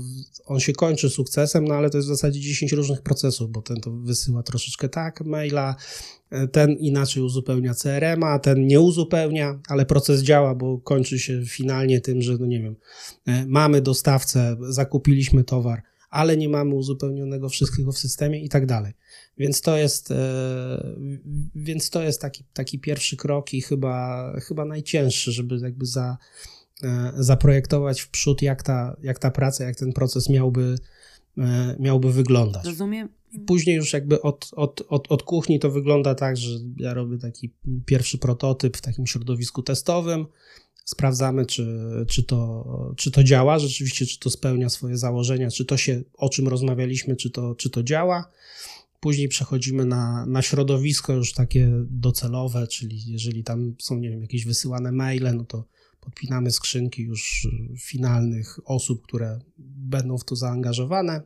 on się kończy sukcesem, no ale to jest w zasadzie 10 różnych procesów, bo ten to wysyła troszeczkę tak maila, ten inaczej uzupełnia CRM-a, ten nie uzupełnia, ale proces działa, bo kończy się finalnie tym, że no nie wiem, e, mamy dostawcę, zakupiliśmy towar, ale nie mamy uzupełnionego wszystkiego w systemie i tak dalej. Więc to jest, e, więc to jest taki, taki pierwszy krok i chyba, chyba najcięższy, żeby jakby za, e, zaprojektować w przód, jak ta, jak ta praca, jak ten proces miałby, e, miałby wyglądać. Rozumiem. Później już jakby od, od, od, od kuchni to wygląda tak, że ja robię taki pierwszy prototyp w takim środowisku testowym, sprawdzamy, czy, czy, to, czy to działa rzeczywiście, czy to spełnia swoje założenia, czy to się, o czym rozmawialiśmy, czy to, czy to działa. Później przechodzimy na, na środowisko już takie docelowe, czyli jeżeli tam są, nie wiem, jakieś wysyłane maile, no to podpinamy skrzynki już finalnych osób, które będą w to zaangażowane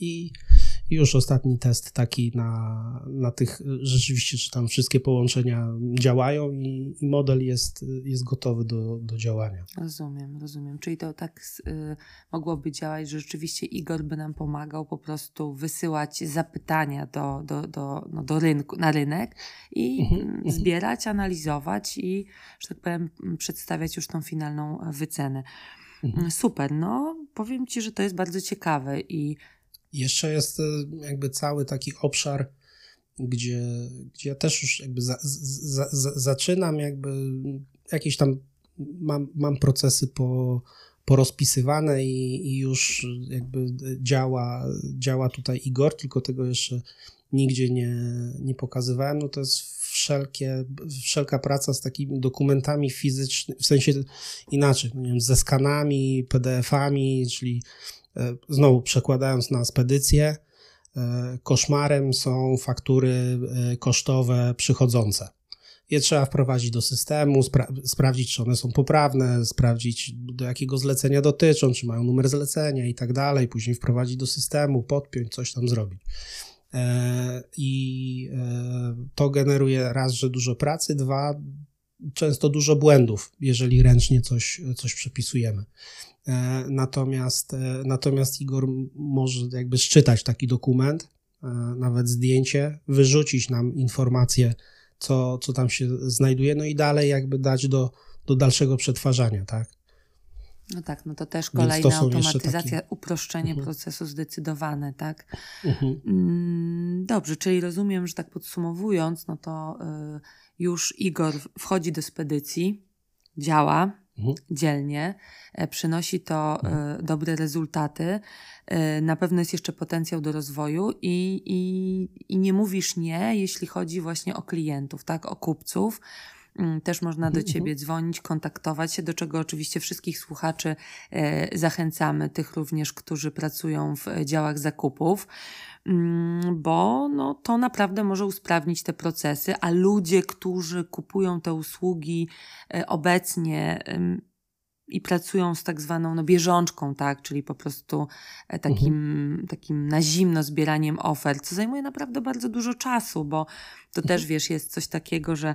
i już ostatni test taki na, na tych rzeczywiście, czy tam wszystkie połączenia działają i, i model jest, jest gotowy do, do działania. Rozumiem, rozumiem. Czyli to tak y, mogłoby działać, że rzeczywiście Igor by nam pomagał po prostu wysyłać zapytania do, do, do, no, do rynku, na rynek i mhm, mhm. zbierać, analizować i, że tak powiem, przedstawiać już tą finalną wycenę. Mhm. Super, no powiem Ci, że to jest bardzo ciekawe i jeszcze jest e, jakby cały taki obszar, gdzie, gdzie ja też już jakby za, za, za, zaczynam jakby jakieś tam mam, mam procesy po, porozpisywane i, i już jakby działa, działa tutaj Igor, tylko tego jeszcze nigdzie nie, nie pokazywałem, no to jest wszelkie, wszelka praca z takimi dokumentami fizycznymi, w sensie inaczej, no nie wiem, ze skanami, PDF-ami, czyli znowu przekładając na spedycję, e, koszmarem są faktury e, kosztowe przychodzące. Je trzeba wprowadzić do systemu, spra sprawdzić, czy one są poprawne, sprawdzić, do jakiego zlecenia dotyczą, czy mają numer zlecenia i tak dalej, później wprowadzić do systemu, podpiąć, coś tam zrobić. I to generuje raz, że dużo pracy, dwa, często dużo błędów, jeżeli ręcznie coś, coś przepisujemy. E, natomiast, e, natomiast Igor może jakby szczytać taki dokument, e, nawet zdjęcie, wyrzucić nam informacje, co, co tam się znajduje, no i dalej jakby dać do, do dalszego przetwarzania, tak? No tak, no to też kolejna to automatyzacja, takie... uproszczenie mhm. procesu zdecydowane, tak? Mhm. Mm, dobrze, czyli rozumiem, że tak podsumowując, no to y, już Igor wchodzi do spedycji, działa, mhm. dzielnie, e, przynosi to e, mhm. dobre rezultaty. E, na pewno jest jeszcze potencjał do rozwoju i, i, i nie mówisz nie, jeśli chodzi właśnie o klientów, tak, o kupców. Mm, też można do mhm, Ciebie dzwonić, kontaktować się, do czego oczywiście wszystkich słuchaczy zachęcamy, tych również, którzy pracują w działach zakupów. Mm, bo no, to naprawdę może usprawnić te procesy, a ludzie, którzy kupują te usługi e, obecnie, i pracują z tak zwaną no, bieżączką, tak, czyli po prostu e, takim, mhm. takim na zimno zbieraniem ofert, co zajmuje naprawdę bardzo dużo czasu, bo to też mhm. wiesz, jest coś takiego, że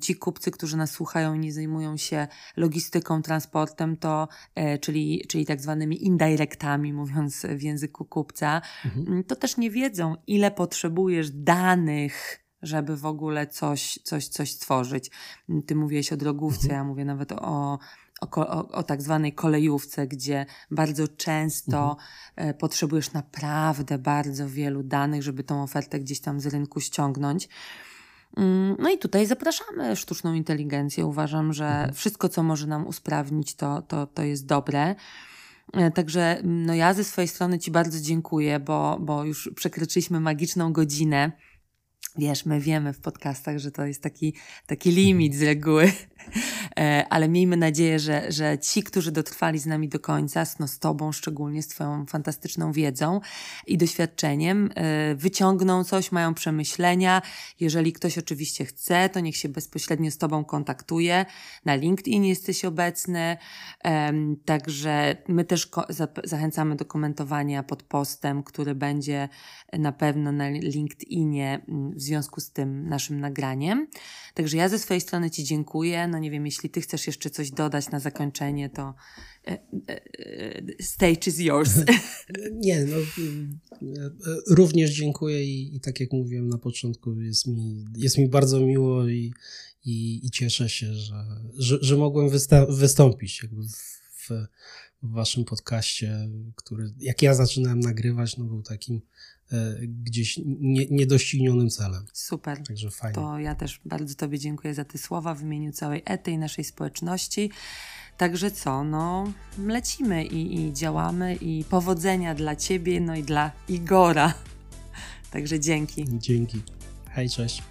ci kupcy, którzy nas słuchają i nie zajmują się logistyką, transportem, to, e, czyli, czyli tak zwanymi indirectami, mówiąc w języku kupca, mhm. to też nie wiedzą, ile potrzebujesz danych żeby w ogóle coś, coś, coś stworzyć. Ty mówiłeś o drogówce, mhm. ja mówię nawet o, o, o, o, tak zwanej kolejówce, gdzie bardzo często mhm. E, potrzebujesz naprawdę bardzo wielu danych, żeby tą ofertę gdzieś tam z rynku ściągnąć. Mm, no i tutaj zapraszamy sztuczną inteligencję. Uważam, że mhm. wszystko, co może nam usprawnić, to, to, to jest dobre. E, także no ja ze swojej strony Ci bardzo dziękuję, bo, bo już przekroczyliśmy magiczną godzinę. Wiesz, my wiemy w podcastach, że to jest taki, taki limit z reguły, [LAUGHS] e, ale miejmy nadzieję, że, że ci, którzy dotrwali z nami do końca, no z Tobą szczególnie, z Twoją fantastyczną wiedzą i doświadczeniem, e, wyciągną coś, mają przemyślenia. Jeżeli ktoś oczywiście chce, to niech się bezpośrednio z Tobą kontaktuje. Na LinkedIn jesteś obecny, także my też zachęcamy do komentowania pod postem, który będzie na pewno na LinkedInie mm, w związku z tym naszym nagraniem. Także ja ze swojej strony Ci dziękuję. No nie wiem, jeśli Ty chcesz jeszcze coś dodać na zakończenie, to e, e, e, stage is yours. [LAUGHS] Nie, no również dziękuję i, i tak jak mówiłem na początku, jest mi, jest mi bardzo miło i, i, i cieszę się, że, że, że mogłem wystąpić jakby w, w, waszym podcaście, który jak ja zaczynałem nagrywać, no był takim gdzieś nie, niedoścignionym celem. Super. Także fajnie. To ja też bardzo Tobie dziękuję za te słowa w imieniu całej Ety i naszej społeczności. Także co, no lecimy i, i działamy i powodzenia dla Ciebie, no i dla Igora. [LAUGHS] Także dzięki. Dzięki. Hej, cześć.